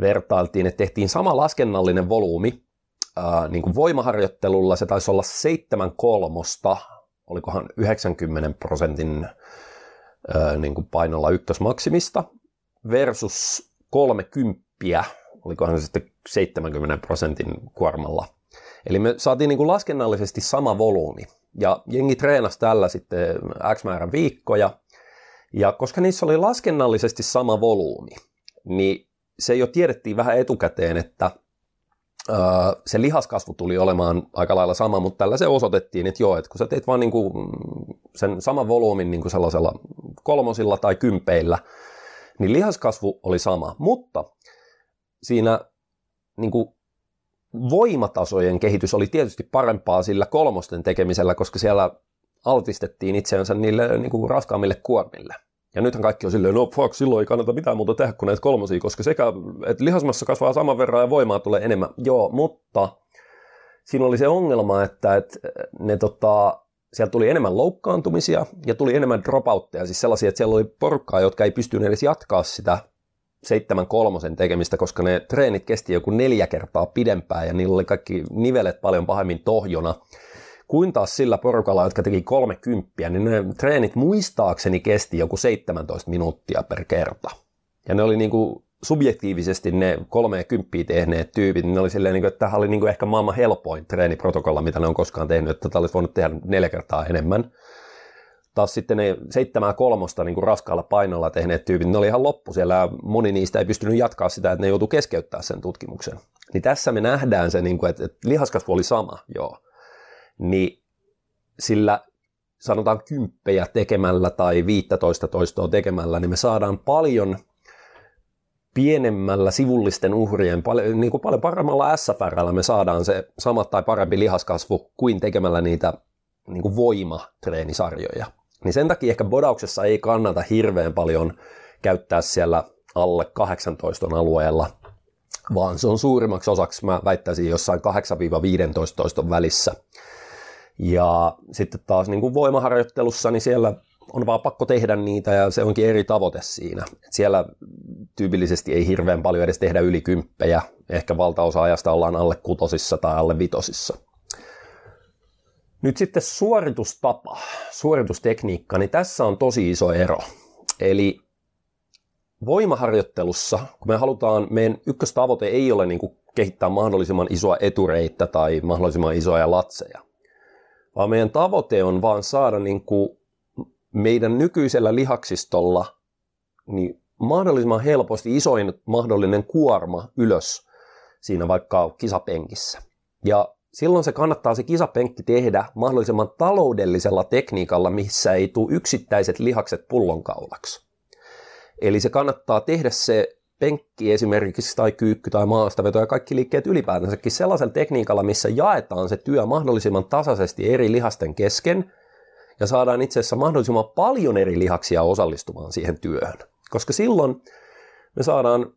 vertailtiin, että tehtiin sama laskennallinen volyymi ää, niin kuin voimaharjoittelulla, se taisi olla 7 kolmosta, olikohan 90 prosentin ää, niin kuin painolla ykkösmaksimista, versus 30 kymppiä, olikohan se sitten 70 prosentin kuormalla. Eli me saatiin niin kuin laskennallisesti sama volyymi. Ja jengi treenasi tällä sitten X määrän viikkoja. Ja koska niissä oli laskennallisesti sama volyymi, niin se jo tiedettiin vähän etukäteen, että se lihaskasvu tuli olemaan aika lailla sama, mutta tällä se osoitettiin, että joo, että kun sä teet vaan niin kuin sen saman volyymin niin kuin sellaisella kolmosilla tai kympeillä, niin lihaskasvu oli sama, mutta siinä niin kuin voimatasojen kehitys oli tietysti parempaa sillä kolmosten tekemisellä, koska siellä altistettiin itseänsä niille niin kuin raskaammille kuormille. Ja nythän kaikki on silleen, no fuck, silloin ei kannata mitään muuta tehdä kuin näitä kolmosia, koska sekä, että lihasmassa kasvaa saman verran ja voimaa tulee enemmän. Joo, mutta siinä oli se ongelma, että, että ne tota, sieltä tuli enemmän loukkaantumisia ja tuli enemmän dropoutteja, siis sellaisia, että siellä oli porukkaa, jotka ei pystynyt edes jatkaa sitä seitsemän kolmosen tekemistä, koska ne treenit kesti joku neljä kertaa pidempään ja niillä oli kaikki nivelet paljon pahemmin tohjona. Kuin taas sillä porukalla, jotka teki kolme kymppiä, niin ne treenit muistaakseni kesti joku 17 minuuttia per kerta. Ja ne oli niin kuin subjektiivisesti ne kolme kymppiä tehneet tyypit, niin ne oli silleen, niin kuin, että tämä oli niin kuin ehkä maailman helpoin treeniprotokolla, mitä ne on koskaan tehnyt, että tätä olisi voinut tehdä neljä kertaa enemmän taas sitten ne seitsemää kolmosta niin kuin raskaalla painolla tehneet tyypit, ne oli ihan loppu siellä moni niistä ei pystynyt jatkaa sitä, että ne joutuu keskeyttää sen tutkimuksen. Niin tässä me nähdään se, niin kuin, että, että lihaskasvu oli sama, joo. Niin sillä sanotaan kymppejä tekemällä tai 15 toistoa tekemällä, niin me saadaan paljon pienemmällä sivullisten uhrien, paljon, niin kuin paljon paremmalla SFRllä me saadaan se sama tai parempi lihaskasvu kuin tekemällä niitä niin kuin voimatreenisarjoja. Niin sen takia ehkä bodauksessa ei kannata hirveän paljon käyttää siellä alle 18 alueella, vaan se on suurimmaksi osaksi, mä väittäisin, jossain 8-15 välissä. Ja sitten taas niin kuin voimaharjoittelussa, niin siellä on vaan pakko tehdä niitä ja se onkin eri tavoite siinä. Et siellä tyypillisesti ei hirveän paljon edes tehdä yli kymppejä, ehkä valtaosa ajasta ollaan alle kutosissa tai alle vitosissa. Nyt sitten suoritustapa, suoritustekniikka, niin tässä on tosi iso ero. Eli voimaharjoittelussa, kun me halutaan, meidän ykköstavoite ei ole niin kuin kehittää mahdollisimman isoa etureittä tai mahdollisimman isoja latseja, vaan meidän tavoite on vaan saada niin kuin meidän nykyisellä lihaksistolla niin mahdollisimman helposti isoin mahdollinen kuorma ylös siinä vaikka kisapenkissä. Ja silloin se kannattaa se kisapenkki tehdä mahdollisimman taloudellisella tekniikalla, missä ei tule yksittäiset lihakset pullonkaulaksi. Eli se kannattaa tehdä se penkki esimerkiksi tai kyykky tai maastaveto ja kaikki liikkeet ylipäätänsäkin sellaisella tekniikalla, missä jaetaan se työ mahdollisimman tasaisesti eri lihasten kesken ja saadaan itse asiassa mahdollisimman paljon eri lihaksia osallistumaan siihen työhön. Koska silloin me saadaan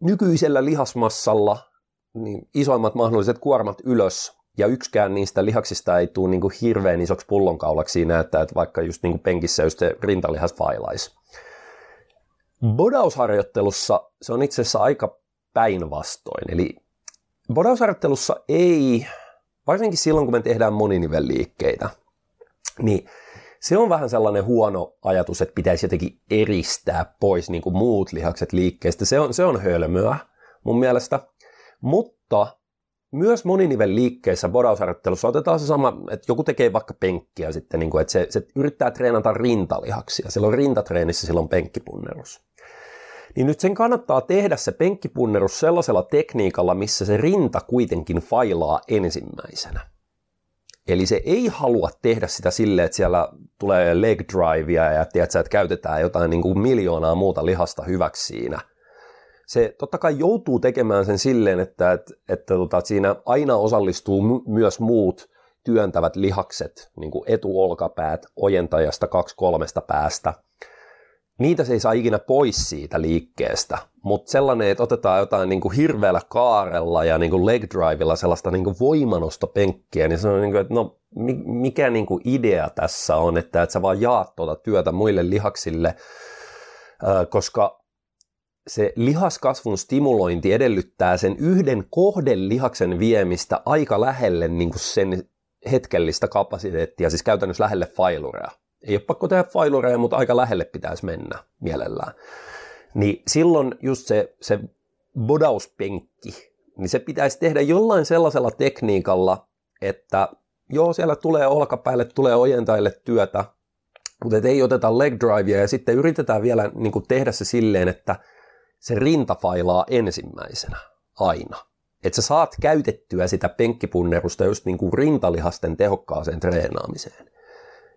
nykyisellä lihasmassalla niin isoimmat mahdolliset kuormat ylös ja yksikään niistä lihaksista ei tule niin kuin hirveän isoksi pullonkaulaksi siinä, että, että vaikka just niin kuin penkissä just se rintalihas failaisi. Bodausharjoittelussa se on itse asiassa aika päinvastoin. Eli bodausharjoittelussa ei, varsinkin silloin kun me tehdään moninivelliikkeitä, niin se on vähän sellainen huono ajatus, että pitäisi jotenkin eristää pois niin kuin muut lihakset liikkeestä. Se on, se on hölmöä mun mielestä. Mutta myös moninivel liikkeessä bodausharjoittelussa otetaan se sama, että joku tekee vaikka penkkiä sitten, niin kuin, että se, se yrittää treenata rintalihaksia. Silloin rintatreenissä silloin penkkipunnerus niin nyt sen kannattaa tehdä se penkkipunnerus sellaisella tekniikalla, missä se rinta kuitenkin failaa ensimmäisenä. Eli se ei halua tehdä sitä silleen, että siellä tulee leg drivea ja tiedätkö, että käytetään jotain niin kuin miljoonaa muuta lihasta hyväksi siinä. Se totta kai joutuu tekemään sen silleen, että, että, että, tota, että siinä aina osallistuu myös muut työntävät lihakset, niin kuin etuolkapäät ojentajasta kaksi kolmesta päästä – niitä se ei saa ikinä pois siitä liikkeestä, mutta sellainen, että otetaan jotain niin kuin hirveällä kaarella ja niin kuin leg drivella sellaista niin kuin voimanostopenkkiä, niin se on niin kuin, että no mikä niin kuin idea tässä on, että, että sä vaan jaat tuota työtä muille lihaksille, koska se lihaskasvun stimulointi edellyttää sen yhden kohden lihaksen viemistä aika lähelle niin kuin sen hetkellistä kapasiteettia, siis käytännössä lähelle failurea ei ole pakko tehdä failureja, mutta aika lähelle pitäisi mennä mielellään. Niin silloin just se, se bodauspenkki, niin se pitäisi tehdä jollain sellaisella tekniikalla, että joo, siellä tulee olkapäälle, tulee ojentajille työtä, mutta ei oteta leg drivea ja sitten yritetään vielä niin kuin tehdä se silleen, että se rinta failaa ensimmäisenä aina. Että sä saat käytettyä sitä penkkipunnerusta just niin kuin rintalihasten tehokkaaseen treenaamiseen.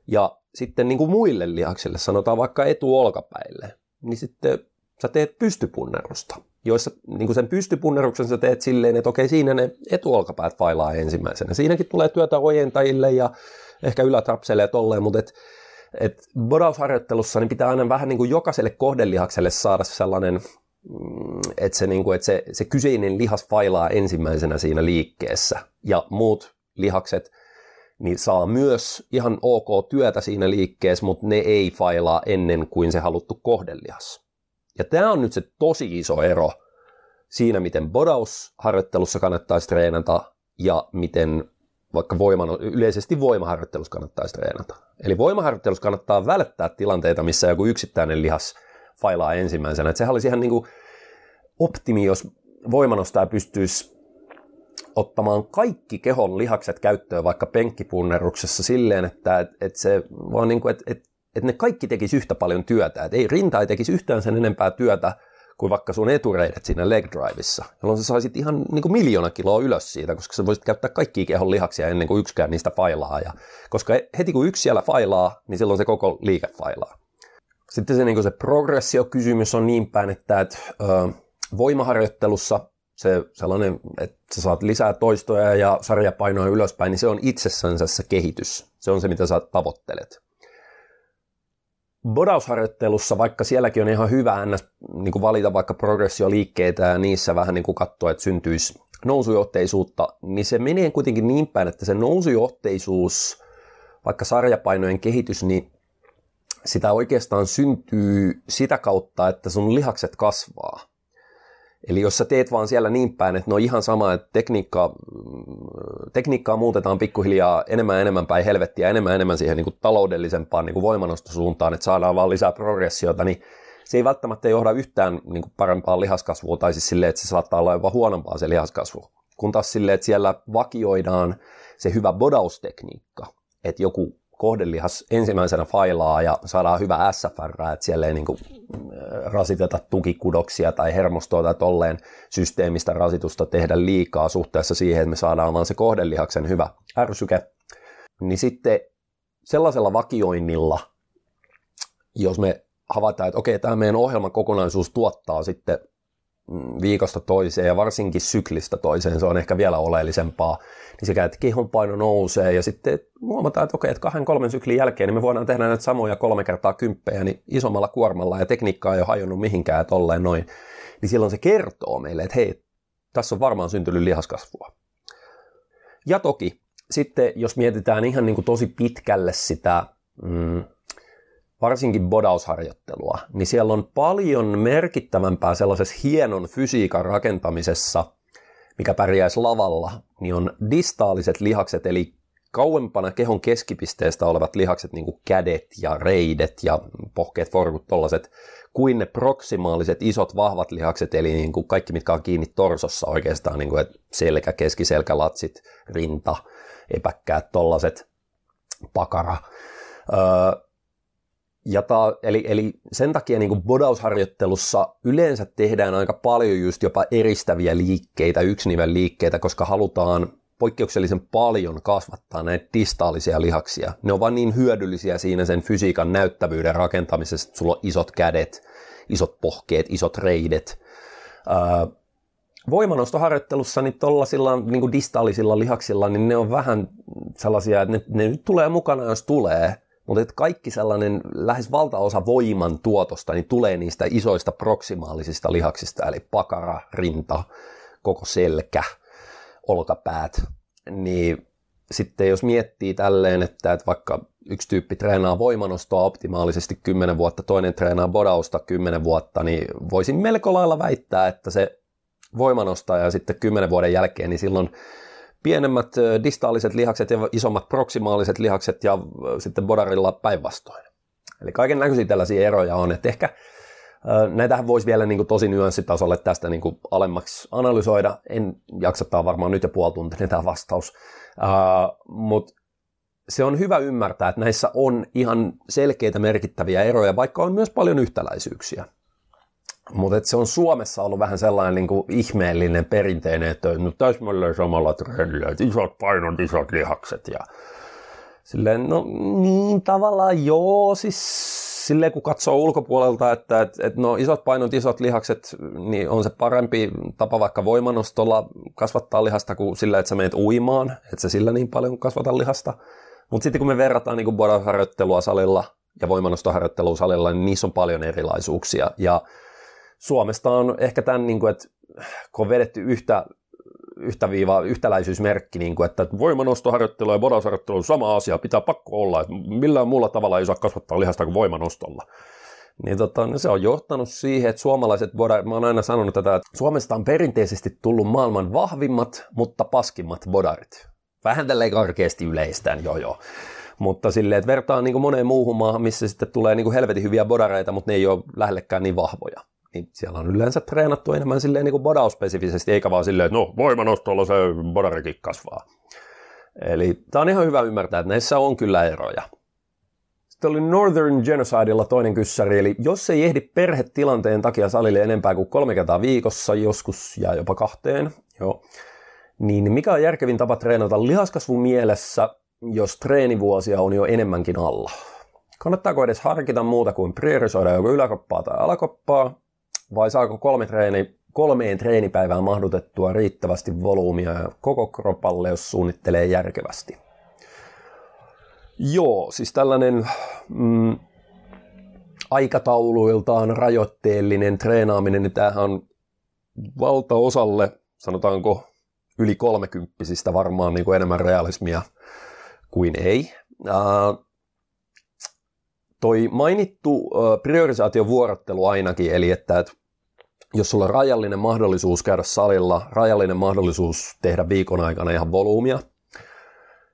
Ja sitten niin kuin muille lihaksille, sanotaan vaikka etuolkapäille, niin sitten sä teet pystypunnerusta, joissa niin kuin sen pystypunneruksen sä teet silleen, että okei, siinä ne etuolkapäät failaa ensimmäisenä. Siinäkin tulee työtä ojentajille ja ehkä ylätrapselle ja tolleen, mutta et, et bodausharjoittelussa niin pitää aina vähän niin kuin jokaiselle kohdelihakselle saada sellainen, että se, niin kuin, että se, se kyseinen lihas failaa ensimmäisenä siinä liikkeessä ja muut lihakset – niin saa myös ihan ok työtä siinä liikkeessä, mutta ne ei failaa ennen kuin se haluttu kohdelihas. Ja tämä on nyt se tosi iso ero siinä, miten bodausharjoittelussa kannattaisi treenata ja miten vaikka voiman, yleisesti voimaharjoittelussa kannattaisi treenata. Eli voimaharjoittelussa kannattaa välttää tilanteita, missä joku yksittäinen lihas failaa ensimmäisenä. Et sehän olisi ihan niin kuin optimi, jos voimanostaja pystyisi ottamaan kaikki kehon lihakset käyttöön vaikka penkkipunneruksessa silleen, että et, et se vaan niin kuin, että et, et ne kaikki tekisi yhtä paljon työtä. Et ei rinta ei tekisi yhtään sen enempää työtä kuin vaikka sun etureidet siinä leg driveissa, jolloin sä saisit ihan niin kuin miljoona kiloa ylös siitä, koska sä voisit käyttää kaikki kehon lihaksia ennen kuin yksikään niistä failaa. Ja, koska heti kun yksi siellä failaa, niin silloin se koko liike failaa. Sitten se, niin se progressiokysymys on niin päin, että, että ö, voimaharjoittelussa se sellainen, että sä saat lisää toistoja ja sarjapainoa ylöspäin, niin se on itsessänsä se kehitys. Se on se, mitä sä tavoittelet. Bodausharjoittelussa, vaikka sielläkin on ihan hyvä ns, niin valita vaikka progressioliikkeitä ja niissä vähän niin kuin katsoa, että syntyisi nousujohteisuutta, niin se menee kuitenkin niin päin, että se nousujohteisuus, vaikka sarjapainojen kehitys, niin sitä oikeastaan syntyy sitä kautta, että sun lihakset kasvaa. Eli jos sä teet vaan siellä niin päin, että no ihan sama, että tekniikkaa, tekniikkaa muutetaan pikkuhiljaa enemmän enemmän päin helvettiä, enemmän enemmän siihen niin kuin taloudellisempaan niin kuin voimanostosuuntaan, että saadaan vaan lisää progressiota, niin se ei välttämättä johda yhtään niin kuin parempaan lihaskasvuun, tai siis silleen, että se saattaa olla jopa huonompaa se lihaskasvu. Kun taas silleen, että siellä vakioidaan se hyvä bodaustekniikka, että joku kohdelihas ensimmäisenä failaa ja saadaan hyvä SFR, että siellä ei niin kuin rasiteta tukikudoksia tai hermostoa tai tolleen systeemistä rasitusta tehdä liikaa suhteessa siihen, että me saadaan vaan se kohdelihaksen hyvä ärsyke, niin sitten sellaisella vakioinnilla, jos me havaitaan, että okei, tämä meidän ohjelman kokonaisuus tuottaa sitten viikosta toiseen ja varsinkin syklistä toiseen, se on ehkä vielä oleellisempaa, niin sekä, että kehon paino nousee ja sitten huomataan, että okei, että kahden kolmen syklin jälkeen niin me voidaan tehdä näitä samoja kolme kertaa kymppejä niin isommalla kuormalla ja tekniikka ei ole hajonnut mihinkään, tolleen noin, niin silloin se kertoo meille, että hei, tässä on varmaan syntynyt lihaskasvua. Ja toki sitten, jos mietitään ihan niin kuin tosi pitkälle sitä mm, varsinkin bodausharjoittelua, niin siellä on paljon merkittävämpää sellaisessa hienon fysiikan rakentamisessa, mikä pärjäisi lavalla, niin on distaaliset lihakset, eli kauempana kehon keskipisteestä olevat lihakset, niin kuin kädet ja reidet ja pohkeet, forkut, tollaset, kuin ne proksimaaliset isot vahvat lihakset, eli niin kuin kaikki, mitkä on kiinni torsossa oikeastaan, niin kuin että selkä, keskiselkä, latsit, rinta, epäkkäät, tollaset, pakara. Öö, ja ta, eli, eli sen takia niin bodausharjoittelussa yleensä tehdään aika paljon just jopa eristäviä liikkeitä, yksiniven liikkeitä, koska halutaan poikkeuksellisen paljon kasvattaa näitä distaalisia lihaksia. Ne on vaan niin hyödyllisiä siinä sen fysiikan näyttävyyden rakentamisessa, että sulla on isot kädet, isot pohkeet, isot reidet. Öö, voimanostoharjoittelussa niin tuollaisilla niin distaalisilla lihaksilla, niin ne on vähän sellaisia, että ne, ne nyt tulee mukana, jos tulee, mutta että kaikki sellainen lähes valtaosa voiman tuotosta niin tulee niistä isoista proksimaalisista lihaksista, eli pakara, rinta, koko selkä, olkapäät. Niin sitten jos miettii tälleen, että, että vaikka yksi tyyppi treenaa voimanostoa optimaalisesti 10 vuotta, toinen treenaa bodausta 10 vuotta, niin voisin melko lailla väittää, että se voimanosta ja sitten 10 vuoden jälkeen, niin silloin pienemmät distaaliset lihakset ja isommat proksimaaliset lihakset ja sitten bodarilla päinvastoin. Eli kaiken näköisiä tällaisia eroja on, että ehkä Näitähän voisi vielä niin kuin tosi nyanssitasolle tästä niin kuin alemmaksi analysoida. En jaksattaa varmaan nyt jo puoli tuntia tämä vastaus. Uh, Mutta se on hyvä ymmärtää, että näissä on ihan selkeitä merkittäviä eroja, vaikka on myös paljon yhtäläisyyksiä. Mutta se on Suomessa ollut vähän sellainen niin kuin ihmeellinen perinteinen, että no täsmälleen samalla trendillä, että isot painot, isot lihakset ja silleen, no niin tavallaan joo, siis silleen kun katsoo ulkopuolelta, että et, et no isot painot, isot lihakset, niin on se parempi tapa vaikka voimanostolla kasvattaa lihasta kuin sillä, että sä menet uimaan, että sä sillä niin paljon kasvata lihasta. Mutta sitten kun me verrataan niin bodaharjoittelua salilla ja voimanostoharjoittelua salilla, niin niissä on paljon erilaisuuksia. Ja Suomesta on ehkä tämän, niin kuin, että kun on vedetty yhtä, yhtä viiva, yhtäläisyysmerkki, niin kuin, että voimanostoharjoittelu ja bodausharjoittelu on sama asia, pitää pakko olla, että millään muulla tavalla ei saa kasvattaa lihasta kuin voimanostolla. Niin tota, niin se on johtanut siihen, että suomalaiset bodarit, mä oon aina sanonut tätä, että Suomesta on perinteisesti tullut maailman vahvimmat, mutta paskimmat bodarit. Vähän tälleen karkeasti yleistään, joo joo. Mutta silleen, että vertaa niin kuin moneen muuhun maahan, missä sitten tulee niin kuin helvetin hyviä bodareita, mutta ne ei ole lähellekään niin vahvoja niin siellä on yleensä treenattu enemmän silleen niin kuin bodauspesifisesti, eikä vaan silleen, että no voimanostolla se bodarikin kasvaa. Eli tämä on ihan hyvä ymmärtää, että näissä on kyllä eroja. Sitten oli Northern Genocidella toinen kyssäri, eli jos ei ehdi perhetilanteen takia salille enempää kuin kolme kertaa viikossa, joskus ja jopa kahteen, joo, niin mikä on järkevin tapa treenata lihaskasvun mielessä, jos treenivuosia on jo enemmänkin alla? Kannattaako edes harkita muuta kuin priorisoida joko yläkoppaa tai alakoppaa? Vai saako kolme treeni, kolmeen treenipäivään mahdutettua riittävästi volyymia koko kropalle, jos suunnittelee järkevästi? Joo, siis tällainen mm, aikatauluiltaan rajoitteellinen treenaaminen, niin tämähän on valtaosalle, sanotaanko yli kolmekymppisistä varmaan niin kuin enemmän realismia kuin ei. Toi mainittu priorisaation vuorottelu ainakin, eli että et, jos sulla on rajallinen mahdollisuus käydä salilla, rajallinen mahdollisuus tehdä viikon aikana ihan volyymia,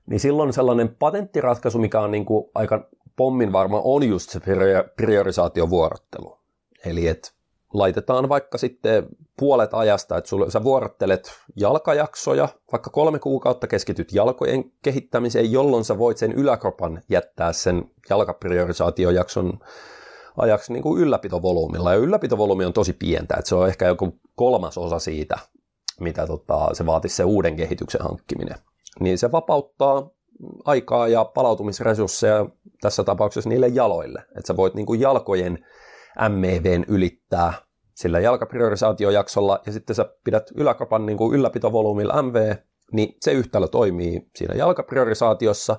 niin silloin sellainen patenttiratkaisu, mikä on niin kuin aika pommin varma, on just se priorisaatiovuorottelu. Eli että laitetaan vaikka sitten puolet ajasta, että sulle, sä vuorottelet jalkajaksoja, vaikka kolme kuukautta keskityt jalkojen kehittämiseen, jolloin sä voit sen yläkropan jättää sen jalkapriorisaatiojakson ajaksi niin kuin ylläpitovolyymilla. Ja ylläpitovolyymi on tosi pientä, että se on ehkä joku kolmas osa siitä, mitä tota, se vaatisi se uuden kehityksen hankkiminen. Niin se vapauttaa aikaa ja palautumisresursseja tässä tapauksessa niille jaloille. Että sä voit niin kuin jalkojen MEVn ylittää sillä jalkapriorisaatiojaksolla ja sitten sä pidät yläkapan niin kuin ylläpitovolyymilla MV, niin se yhtälö toimii siinä jalkapriorisaatiossa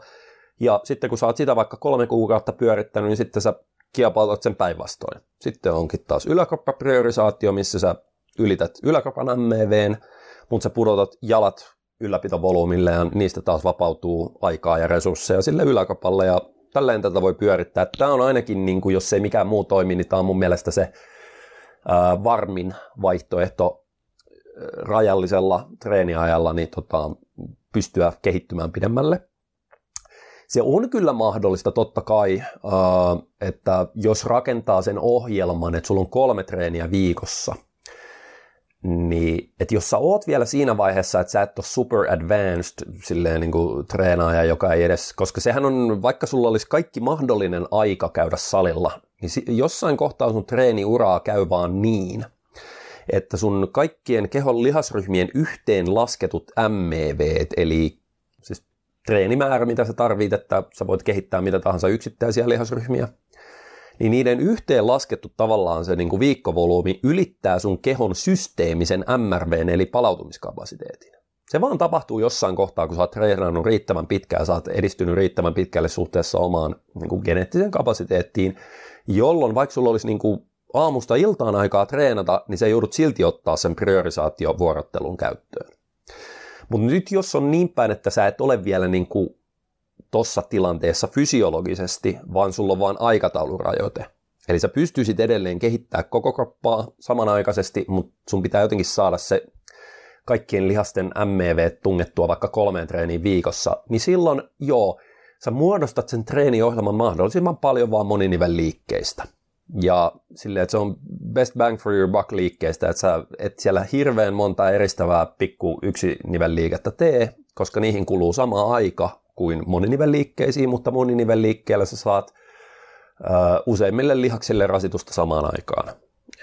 ja sitten kun sä oot sitä vaikka kolme kuukautta pyörittänyt, niin sitten sä kiepautat sen päinvastoin. Sitten onkin taas yläkroppapriorisaatio, missä sä ylität yläkropan MEVn, mutta sä pudotat jalat ylläpitovolyymille ja niistä taas vapautuu aikaa ja resursseja sille yläkapalle ja tälleen tätä voi pyörittää. Tämä on ainakin, niin kuin, jos ei mikään muu toimi, niin tämä on mun mielestä se ää, varmin vaihtoehto rajallisella treeniajalla niin tota, pystyä kehittymään pidemmälle. Se on kyllä mahdollista totta kai, että jos rakentaa sen ohjelman, että sulla on kolme treeniä viikossa – niin, että jos sä oot vielä siinä vaiheessa, että sä et ole super advanced silleen niin kuin treenaaja, joka ei edes, koska sehän on, vaikka sulla olisi kaikki mahdollinen aika käydä salilla, niin jossain kohtaa sun treeniuraa käy vaan niin, että sun kaikkien kehon lihasryhmien yhteen lasketut MEV, eli siis treenimäärä, mitä sä tarvit, että sä voit kehittää mitä tahansa yksittäisiä lihasryhmiä, niin niiden yhteen laskettu tavallaan se niin kuin viikkovolyymi ylittää sun kehon systeemisen MRVn eli palautumiskapasiteetin. Se vaan tapahtuu jossain kohtaa, kun sä oot treenannut riittävän pitkään, sä oot edistynyt riittävän pitkälle suhteessa omaan niin kuin geneettiseen kapasiteettiin, jolloin vaikka sulla olisi niin kuin aamusta iltaan aikaa treenata, niin sä joudut silti ottaa sen priorisaatiovuorottelun käyttöön. Mutta nyt jos on niin päin, että sä et ole vielä niin kuin tossa tilanteessa fysiologisesti, vaan sulla on vain aikataulurajoite. Eli sä pystyisit edelleen kehittämään koko kroppaa samanaikaisesti, mutta sun pitää jotenkin saada se kaikkien lihasten MEV tungettua vaikka kolmeen treeniin viikossa, niin silloin joo, sä muodostat sen treeniohjelman mahdollisimman paljon vaan moninivel liikkeistä. Ja silleen, että se on best bang for your buck liikkeistä, että sä et siellä hirveän monta eristävää pikku yksi liikettä tee, koska niihin kuluu sama aika kuin moninivelliikkeisiin, mutta moninivelliikkeellä sä saat ö, useimmille lihaksille rasitusta samaan aikaan.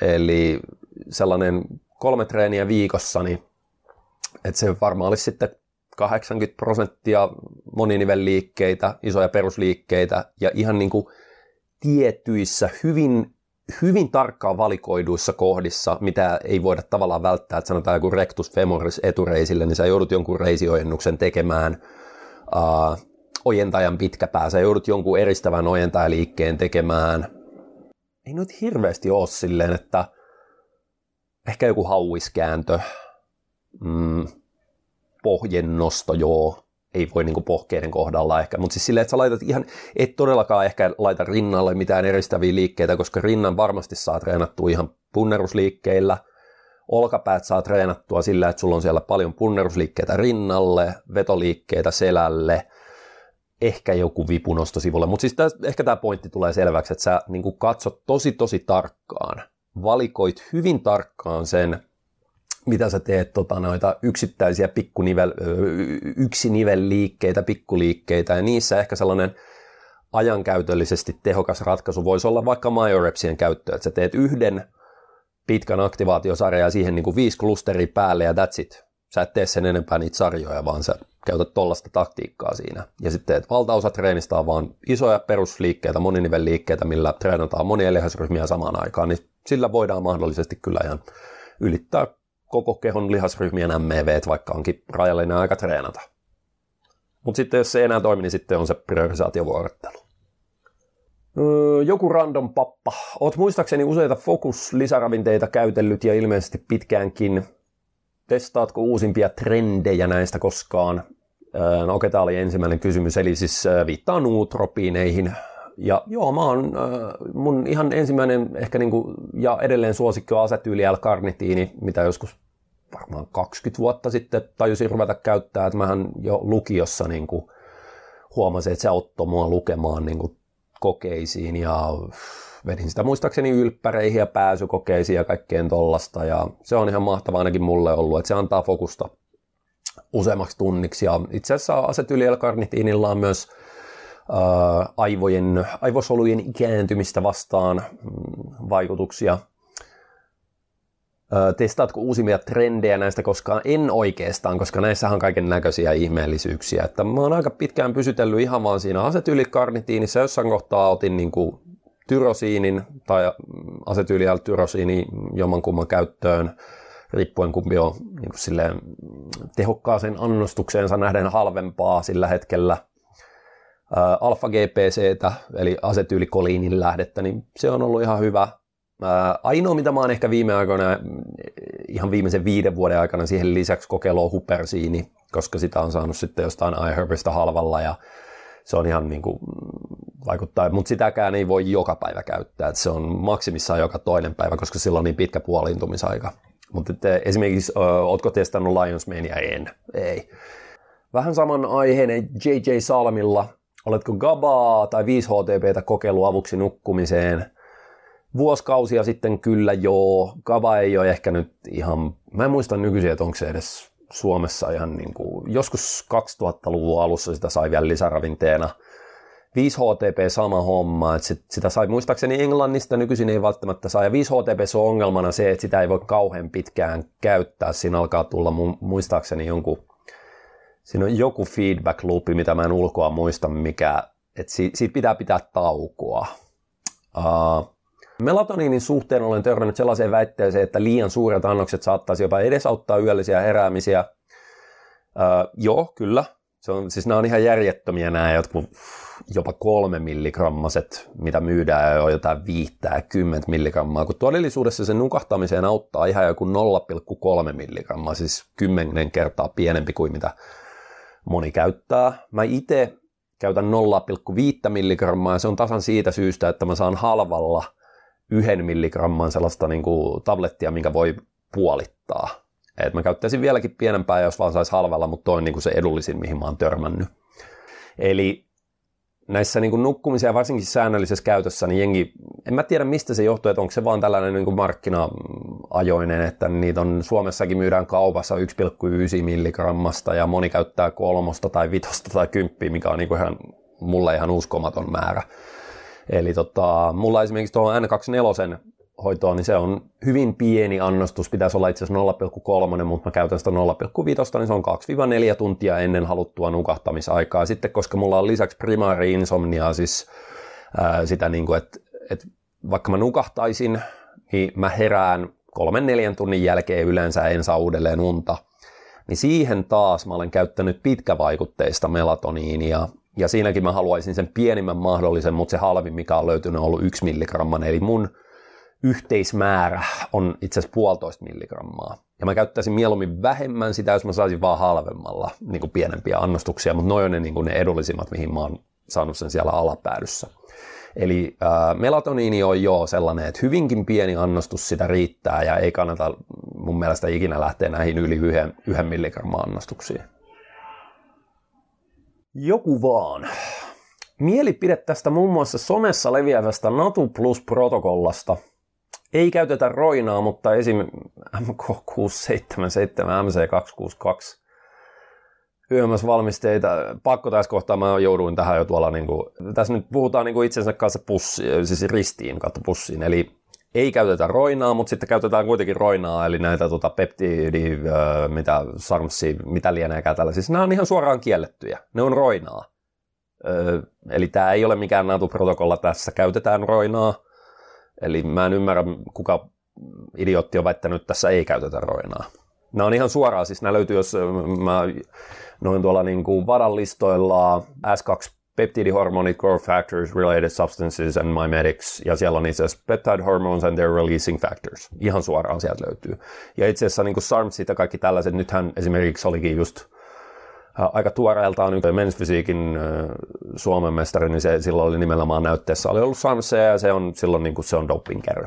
Eli sellainen kolme treeniä viikossa, niin että se varmaan olisi sitten 80 prosenttia moninivelliikkeitä, isoja perusliikkeitä ja ihan niin kuin tiettyissä hyvin, hyvin tarkkaan valikoiduissa kohdissa, mitä ei voida tavallaan välttää, että sanotaan joku rectus femoris etureisille, niin sä joudut jonkun reisiojennuksen tekemään – uh, ojentajan pitkä pää, sä joudut jonkun eristävän ojentajaliikkeen tekemään. Ei nyt hirveästi ole silleen, että ehkä joku hauiskääntö, mm, pohjennosto, joo, ei voi niinku pohkeiden kohdalla ehkä, mutta siis silleen, että sä laitat ihan, et todellakaan ehkä laita rinnalle mitään eristäviä liikkeitä, koska rinnan varmasti saa treenattua ihan punnerusliikkeillä – olkapäät saa treenattua sillä, että sulla on siellä paljon punnerusliikkeitä rinnalle, vetoliikkeitä selälle, ehkä joku vipunosto sivulle. Mutta siis täs, ehkä tämä pointti tulee selväksi, että sä niin katsot tosi tosi tarkkaan, valikoit hyvin tarkkaan sen, mitä sä teet tota, noita yksittäisiä pikkunivel, yksiniveliikkeitä, pikkuliikkeitä, ja niissä ehkä sellainen ajankäytöllisesti tehokas ratkaisu voisi olla vaikka majorepsien käyttö, että sä teet yhden pitkän aktivaatiosarjan ja siihen niin kuin viisi klusteria päälle ja that's it. Sä et tee sen enempää niitä sarjoja, vaan sä käytät tollasta taktiikkaa siinä. Ja sitten että valtaosa treenistä on vaan isoja perusliikkeitä, moninivelliikkeitä, millä treenataan monia lihasryhmiä samaan aikaan, niin sillä voidaan mahdollisesti kyllä ihan ylittää koko kehon lihasryhmien MEV, vaikka onkin rajallinen aika treenata. Mutta sitten jos se ei enää toimi, niin sitten on se priorisaatiovuorottelu. Joku random pappa. Oot muistaakseni useita Focus-lisäravinteita käytellyt ja ilmeisesti pitkäänkin. Testaatko uusimpia trendejä näistä koskaan? No okei, tämä oli ensimmäinen kysymys, eli siis viittaa nuutropiineihin. Ja joo, mä oon, mun ihan ensimmäinen ehkä niinku, ja edelleen suosikki on asetyyli L-karnitiini, mitä joskus varmaan 20 vuotta sitten tajusin ruveta käyttää, että mähän jo lukiossa niinku huomasin, että se auttoi mua lukemaan niinku kokeisiin ja vedin sitä muistaakseni ylppäreihin ja pääsykokeisiin ja kaikkeen tollasta. Ja se on ihan mahtavaa ainakin mulle ollut, että se antaa fokusta useammaksi tunniksi. Ja itse asiassa asetylielkarnitiinilla on myös ää, aivojen, aivosolujen ikääntymistä vastaan mm, vaikutuksia. Testaatko uusimpia trendejä näistä koskaan? En oikeastaan, koska näissä on kaiken näköisiä ihmeellisyyksiä. Että mä oon aika pitkään pysytellyt ihan vaan siinä asetylikarnitiinissa. Jossain kohtaa otin niin kuin tyrosiinin tai asetyyliä tyrosiini jommankumman käyttöön, riippuen kumpi on niin kuin silleen, tehokkaaseen annostukseensa nähden halvempaa sillä hetkellä. Alfa-GPCtä, eli asetyylikoliinin lähdettä, niin se on ollut ihan hyvä. Ainoa, mitä mä oon ehkä viime aikoina, ihan viimeisen viiden vuoden aikana siihen lisäksi kokeilua hupersiini, koska sitä on saanut sitten jostain iHerbista halvalla ja se on ihan niin kuin, vaikuttaa, mutta sitäkään ei voi joka päivä käyttää, se on maksimissaan joka toinen päivä, koska sillä on niin pitkä puoliintumisaika. Mutta esimerkiksi, ö, ootko testannut Lions Mania? En. Ei. Vähän saman aiheinen JJ Salmilla. Oletko Gabaa tai 5HTPtä kokeillut avuksi nukkumiseen? Vuosikausia sitten kyllä joo. Gaba ei ole ehkä nyt ihan, mä en muista nykyisin, että onko se edes Suomessa ihan niin kuin, joskus 2000-luvun alussa sitä sai vielä lisäravinteena. 5HTP sama homma, että sit, sitä sai muistaakseni Englannista, nykyisin ei välttämättä saa. Ja 5HTP on ongelmana se, että sitä ei voi kauhean pitkään käyttää. Siinä alkaa tulla muistaakseni jonkun, siinä on joku feedback loopi, mitä mä en ulkoa muista, mikä, että siitä pitää pitää taukoa. Uh, Melatoniinin suhteen olen törmännyt sellaiseen väitteeseen, että liian suuret annokset saattaisi jopa edesauttaa yöllisiä heräämisiä. Öö, joo, kyllä. Se on, siis nämä on ihan järjettömiä nämä jotkut jopa kolme milligrammaset, mitä myydään jo jotain viittää, kymmentä milligrammaa, kun todellisuudessa sen nukahtamiseen auttaa ihan joku 0,3 milligrammaa, siis kymmenen kertaa pienempi kuin mitä moni käyttää. Mä itse käytän 0,5 milligrammaa ja se on tasan siitä syystä, että mä saan halvalla – yhden milligramman sellaista niin kuin tablettia, minkä voi puolittaa. Et mä käyttäisin vieläkin pienempää, jos vaan saisi halvalla, mutta toi on niin kuin se edullisin, mihin mä oon törmännyt. Eli näissä niin kuin nukkumisia, varsinkin säännöllisessä käytössä, niin jengi, en mä tiedä mistä se johtuu, että onko se vaan tällainen niin kuin markkina-ajoinen, että niitä on Suomessakin myydään kaupassa 1,9 milligrammasta ja moni käyttää kolmosta tai vitosta tai kymppiä, mikä on niin kuin ihan, mulle ihan uskomaton määrä. Eli tota, mulla esimerkiksi tuohon N24 hoitoon, niin se on hyvin pieni annostus, pitäisi olla itse asiassa 0,3, mutta mä käytän sitä 0,5, niin se on 2-4 tuntia ennen haluttua nukahtamisaikaa. Sitten koska mulla on lisäksi primaari insomnia, siis ää, sitä niin kuin, että, että vaikka mä nukahtaisin, niin mä herään kolmen neljän tunnin jälkeen yleensä en saa uudelleen unta. Niin siihen taas mä olen käyttänyt pitkävaikutteista melatoniinia, ja siinäkin mä haluaisin sen pienimmän mahdollisen, mutta se halvin, mikä on löytynyt, on ollut yksi milligramman. Eli mun yhteismäärä on itse asiassa puolitoista milligrammaa. Ja mä käyttäisin mieluummin vähemmän sitä, jos mä saisin vaan halvemmalla niin kuin pienempiä annostuksia, mutta noin on ne, niin kuin ne edullisimmat, mihin mä oon saanut sen siellä alapäädyssä. Eli äh, melatoniini on jo sellainen, että hyvinkin pieni annostus sitä riittää ja ei kannata mun mielestä ikinä lähteä näihin yli yhden, yhden milligramman annostuksiin. Joku vaan. Mielipide tästä muun muassa somessa leviävästä NATO Plus-protokollasta. Ei käytetä roinaa, mutta esim. MK677, MC262 YMS-valmisteita. Pakko tässä kohtaa, mä jouduin tähän jo tuolla, niin kuin, tässä nyt puhutaan niin kuin itsensä kanssa pussi, siis ristiin kautta pussiin, eli ei käytetä roinaa, mutta sitten käytetään kuitenkin roinaa, eli näitä tota, peptidi, mitä sarmsi, mitä lieneekään tällä. Siis nämä on ihan suoraan kiellettyjä. Ne on roinaa. Eli tämä ei ole mikään NATO-protokolla, tässä käytetään roinaa. Eli mä en ymmärrä, kuka idiotti on väittänyt, että tässä ei käytetä roinaa. Nämä on ihan suoraan, siis nämä löytyy, jos mä noin tuolla niin kuin vadan listoilla S2 peptidihormonit, growth factors, related substances and mimetics, ja siellä on itse asiassa peptide hormones and their releasing factors. Ihan suoraan sieltä löytyy. Ja itse asiassa niin SARMsit ja kaikki tällaiset, nythän esimerkiksi olikin just aika tuoreeltaan yksi mensfysiikin Suomen mestari, niin se silloin oli nimenomaan näytteessä, oli ollut SARMseja ja se on silloin niin kuin se on dopingkerry.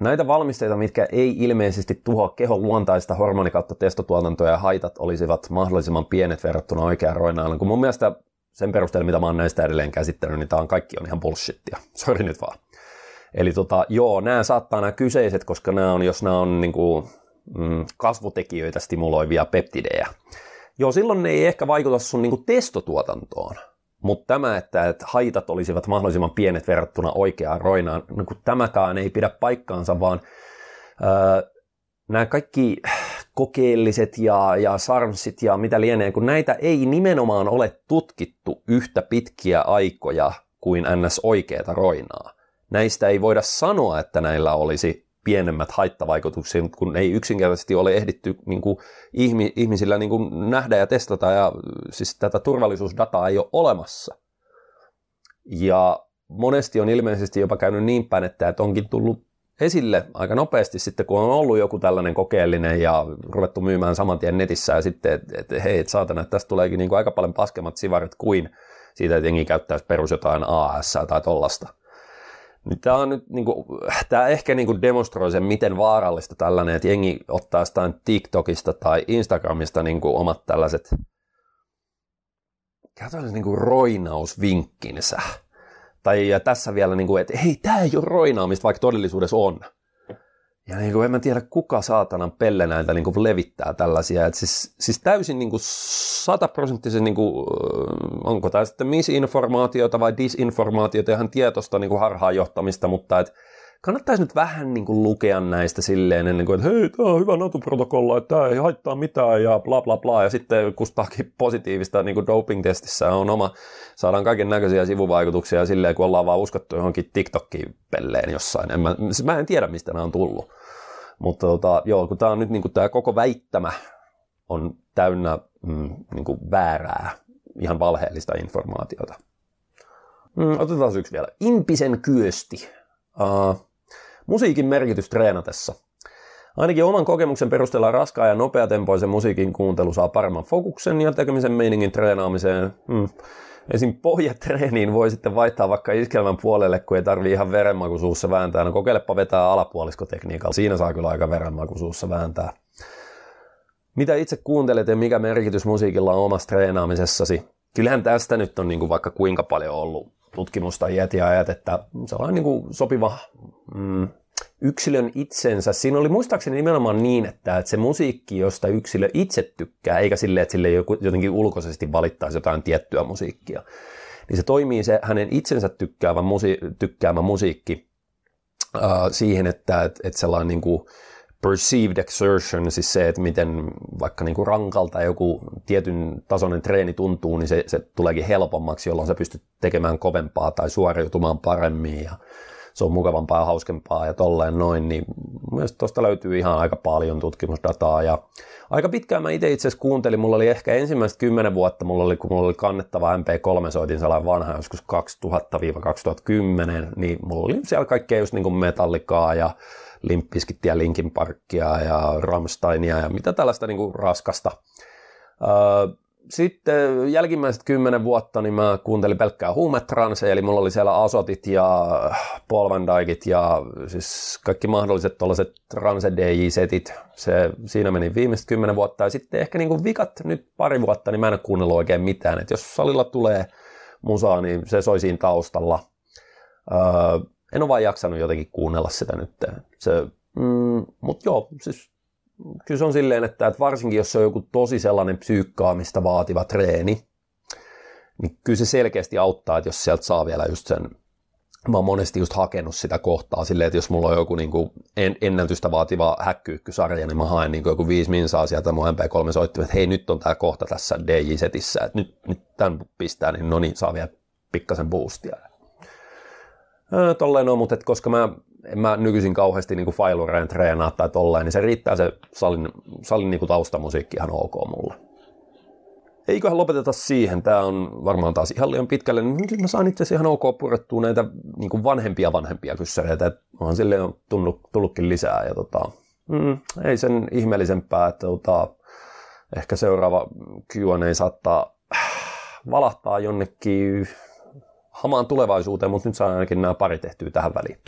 Näitä valmisteita, mitkä ei ilmeisesti tuhoa kehon luontaista hormonikautta testotuotantoa ja haitat olisivat mahdollisimman pienet verrattuna oikeaan roinaan. Kun mun mielestä sen perusteella, mitä mä oon näistä edelleen käsittänyt, niin tämä on kaikki on ihan bullshittia. Sori nyt vaan. Eli tota, joo, nämä saattaa nämä kyseiset, koska nämä on, jos nämä on niin kuin, mm, kasvutekijöitä stimuloivia peptidejä. Joo, silloin ne ei ehkä vaikuta sun niin kuin testotuotantoon, mutta tämä, että, että haitat olisivat mahdollisimman pienet verrattuna oikeaan roinaan, niin kuin tämäkään ei pidä paikkaansa, vaan öö, nämä kaikki kokeelliset ja, ja sarmsit ja mitä lienee, kun näitä ei nimenomaan ole tutkittu yhtä pitkiä aikoja kuin ns. oikeata roinaa. Näistä ei voida sanoa, että näillä olisi pienemmät haittavaikutukset, kun ei yksinkertaisesti ole ehditty niin kuin, ihmisillä niin kuin, nähdä ja testata, ja siis tätä turvallisuusdataa ei ole olemassa. Ja monesti on ilmeisesti jopa käynyt niin päin, että onkin tullut esille aika nopeasti sitten, kun on ollut joku tällainen kokeellinen ja ruvettu myymään saman tien netissä ja sitten, että et, hei, et saatana, että tästä tuleekin niin kuin aika paljon paskemmat sivarit kuin siitä, että jengi käyttäisi perus jotain AS tai tollasta. Niin tämä, on nyt, niin kuin, tämä ehkä niin kuin demonstroi sen, miten vaarallista tällainen, että jengi ottaa jostain TikTokista tai Instagramista niin kuin omat tällaiset niin kuin roinausvinkkinsä tai ja tässä vielä, niin kuin, että hei, tämä ei ole roinaamista, vaikka todellisuudessa on. Ja niin kuin, en mä tiedä, kuka saatanan pelle näitä niin kuin levittää tällaisia. Et siis, siis täysin niin kuin sataprosenttisen, niin kuin, onko tämä sitten misinformaatiota vai disinformaatiota, ihan tietoista niin kuin harhaanjohtamista, mutta että kannattaisi nyt vähän niin kuin lukea näistä silleen ennen kuin, että hei, tämä on hyvä NATO-protokolla, että tämä ei haittaa mitään ja bla bla bla. Ja sitten kustaakin positiivista niin kuin doping-testissä on oma, saadaan kaiken näköisiä sivuvaikutuksia silleen, kun ollaan vaan uskottu johonkin TikTokiin pelleen jossain. En mä, siis mä en tiedä, mistä nämä on tullut. Mutta tota, joo, kun tämä on nyt niin kuin tämä koko väittämä on täynnä mm, niin kuin väärää, ihan valheellista informaatiota. Mm, otetaan yksi vielä. Impisen kyösti. Uh, Musiikin merkitys treenatessa. Ainakin oman kokemuksen perusteella raskaa ja nopeatempoisen musiikin kuuntelu saa paremman fokuksen ja tekemisen meiningin treenaamiseen. Hmm. Esim. pohjatreeniin voi sitten vaihtaa vaikka iskelmän puolelle, kun ei tarvi ihan verenmakuisuussa vääntää. No kokeilepa vetää alapuoliskotekniikalla. Siinä saa kyllä aika verenmakuisuussa vääntää. Mitä itse kuuntelet ja mikä merkitys musiikilla on omassa treenaamisessasi? Kyllähän tästä nyt on niin kuin vaikka kuinka paljon ollut tutkimusta iät ja ajat, että sellainen niin kuin sopiva mm, yksilön itsensä. Siinä oli muistaakseni nimenomaan niin, että, että se musiikki, josta yksilö itse tykkää, eikä silleen, että sille jotenkin ulkoisesti valittaisi jotain tiettyä musiikkia, niin se toimii se hänen itsensä tykkäävä, musi- tykkäämä musiikki äh, siihen, että, että, että sellainen niin kuin, perceived exertion, siis se, että miten vaikka niin kuin rankalta joku tietyn tasoinen treeni tuntuu, niin se, se tuleekin helpommaksi, jolloin sä pystyt tekemään kovempaa tai suoriutumaan paremmin ja se on mukavampaa ja hauskempaa ja tolleen noin, niin mielestäni tuosta löytyy ihan aika paljon tutkimusdataa. Ja aika pitkään mä itse itse asiassa kuuntelin, mulla oli ehkä ensimmäiset kymmenen vuotta, mulla oli, kun mulla oli kannettava MP3, soitin sellainen vanha joskus 2000-2010, niin mulla oli siellä kaikkea just niin kuin metallikaa ja Limppiskittiä, Linkin Parkia ja Ramsteinia ja mitä tällaista niin kuin raskasta. Sitten jälkimmäiset kymmenen vuotta niin mä kuuntelin pelkkää huumetranseja, eli mulla oli siellä Asotit ja Paul Van Dijkit ja siis kaikki mahdolliset tuollaiset transe DJ-setit. Se, siinä meni viimeiset kymmenen vuotta ja sitten ehkä niin kuin vikat nyt pari vuotta, niin mä en ole kuunnellut oikein mitään. Et jos salilla tulee musaa, niin se soi siinä taustalla. Öö, en ole vaan jaksanut jotenkin kuunnella sitä nyt. Se, mm, Mutta joo, siis kyllä se on silleen, että, että varsinkin jos se on joku tosi sellainen psyykkaamista vaativa treeni, niin kyllä se selkeästi auttaa, että jos sieltä saa vielä just sen, mä oon monesti just hakenut sitä kohtaa silleen, että jos mulla on joku niin kuin en, ennätystä vaativa häkkyykkysarja, niin mä haen niin kuin joku viisi minsaa sieltä mun MP3 soittimet, että hei nyt on tämä kohta tässä DJ-setissä, että nyt, nyt tämän pistää, niin no niin, saa vielä pikkasen boostia. Tolleen on, mutta koska mä, en mä nykyisin kauheasti niin failureen treenaa tai tolleen, niin se riittää se salin, salin niin taustamusiikki ihan ok mulle. Eiköhän lopeteta siihen. Tämä on varmaan taas ihan liian pitkälle. Nyt mä saan itse asiassa ihan ok purettua näitä niin kuin vanhempia vanhempia kyssäreitä. Onhan silleen on tullut, tullutkin lisää. Ja tota, mm, ei sen ihmeellisempää, että tota, ehkä seuraava Q&A saattaa valahtaa jonnekin hamaan tulevaisuuteen, mutta nyt saan ainakin nämä pari tehtyä tähän väliin.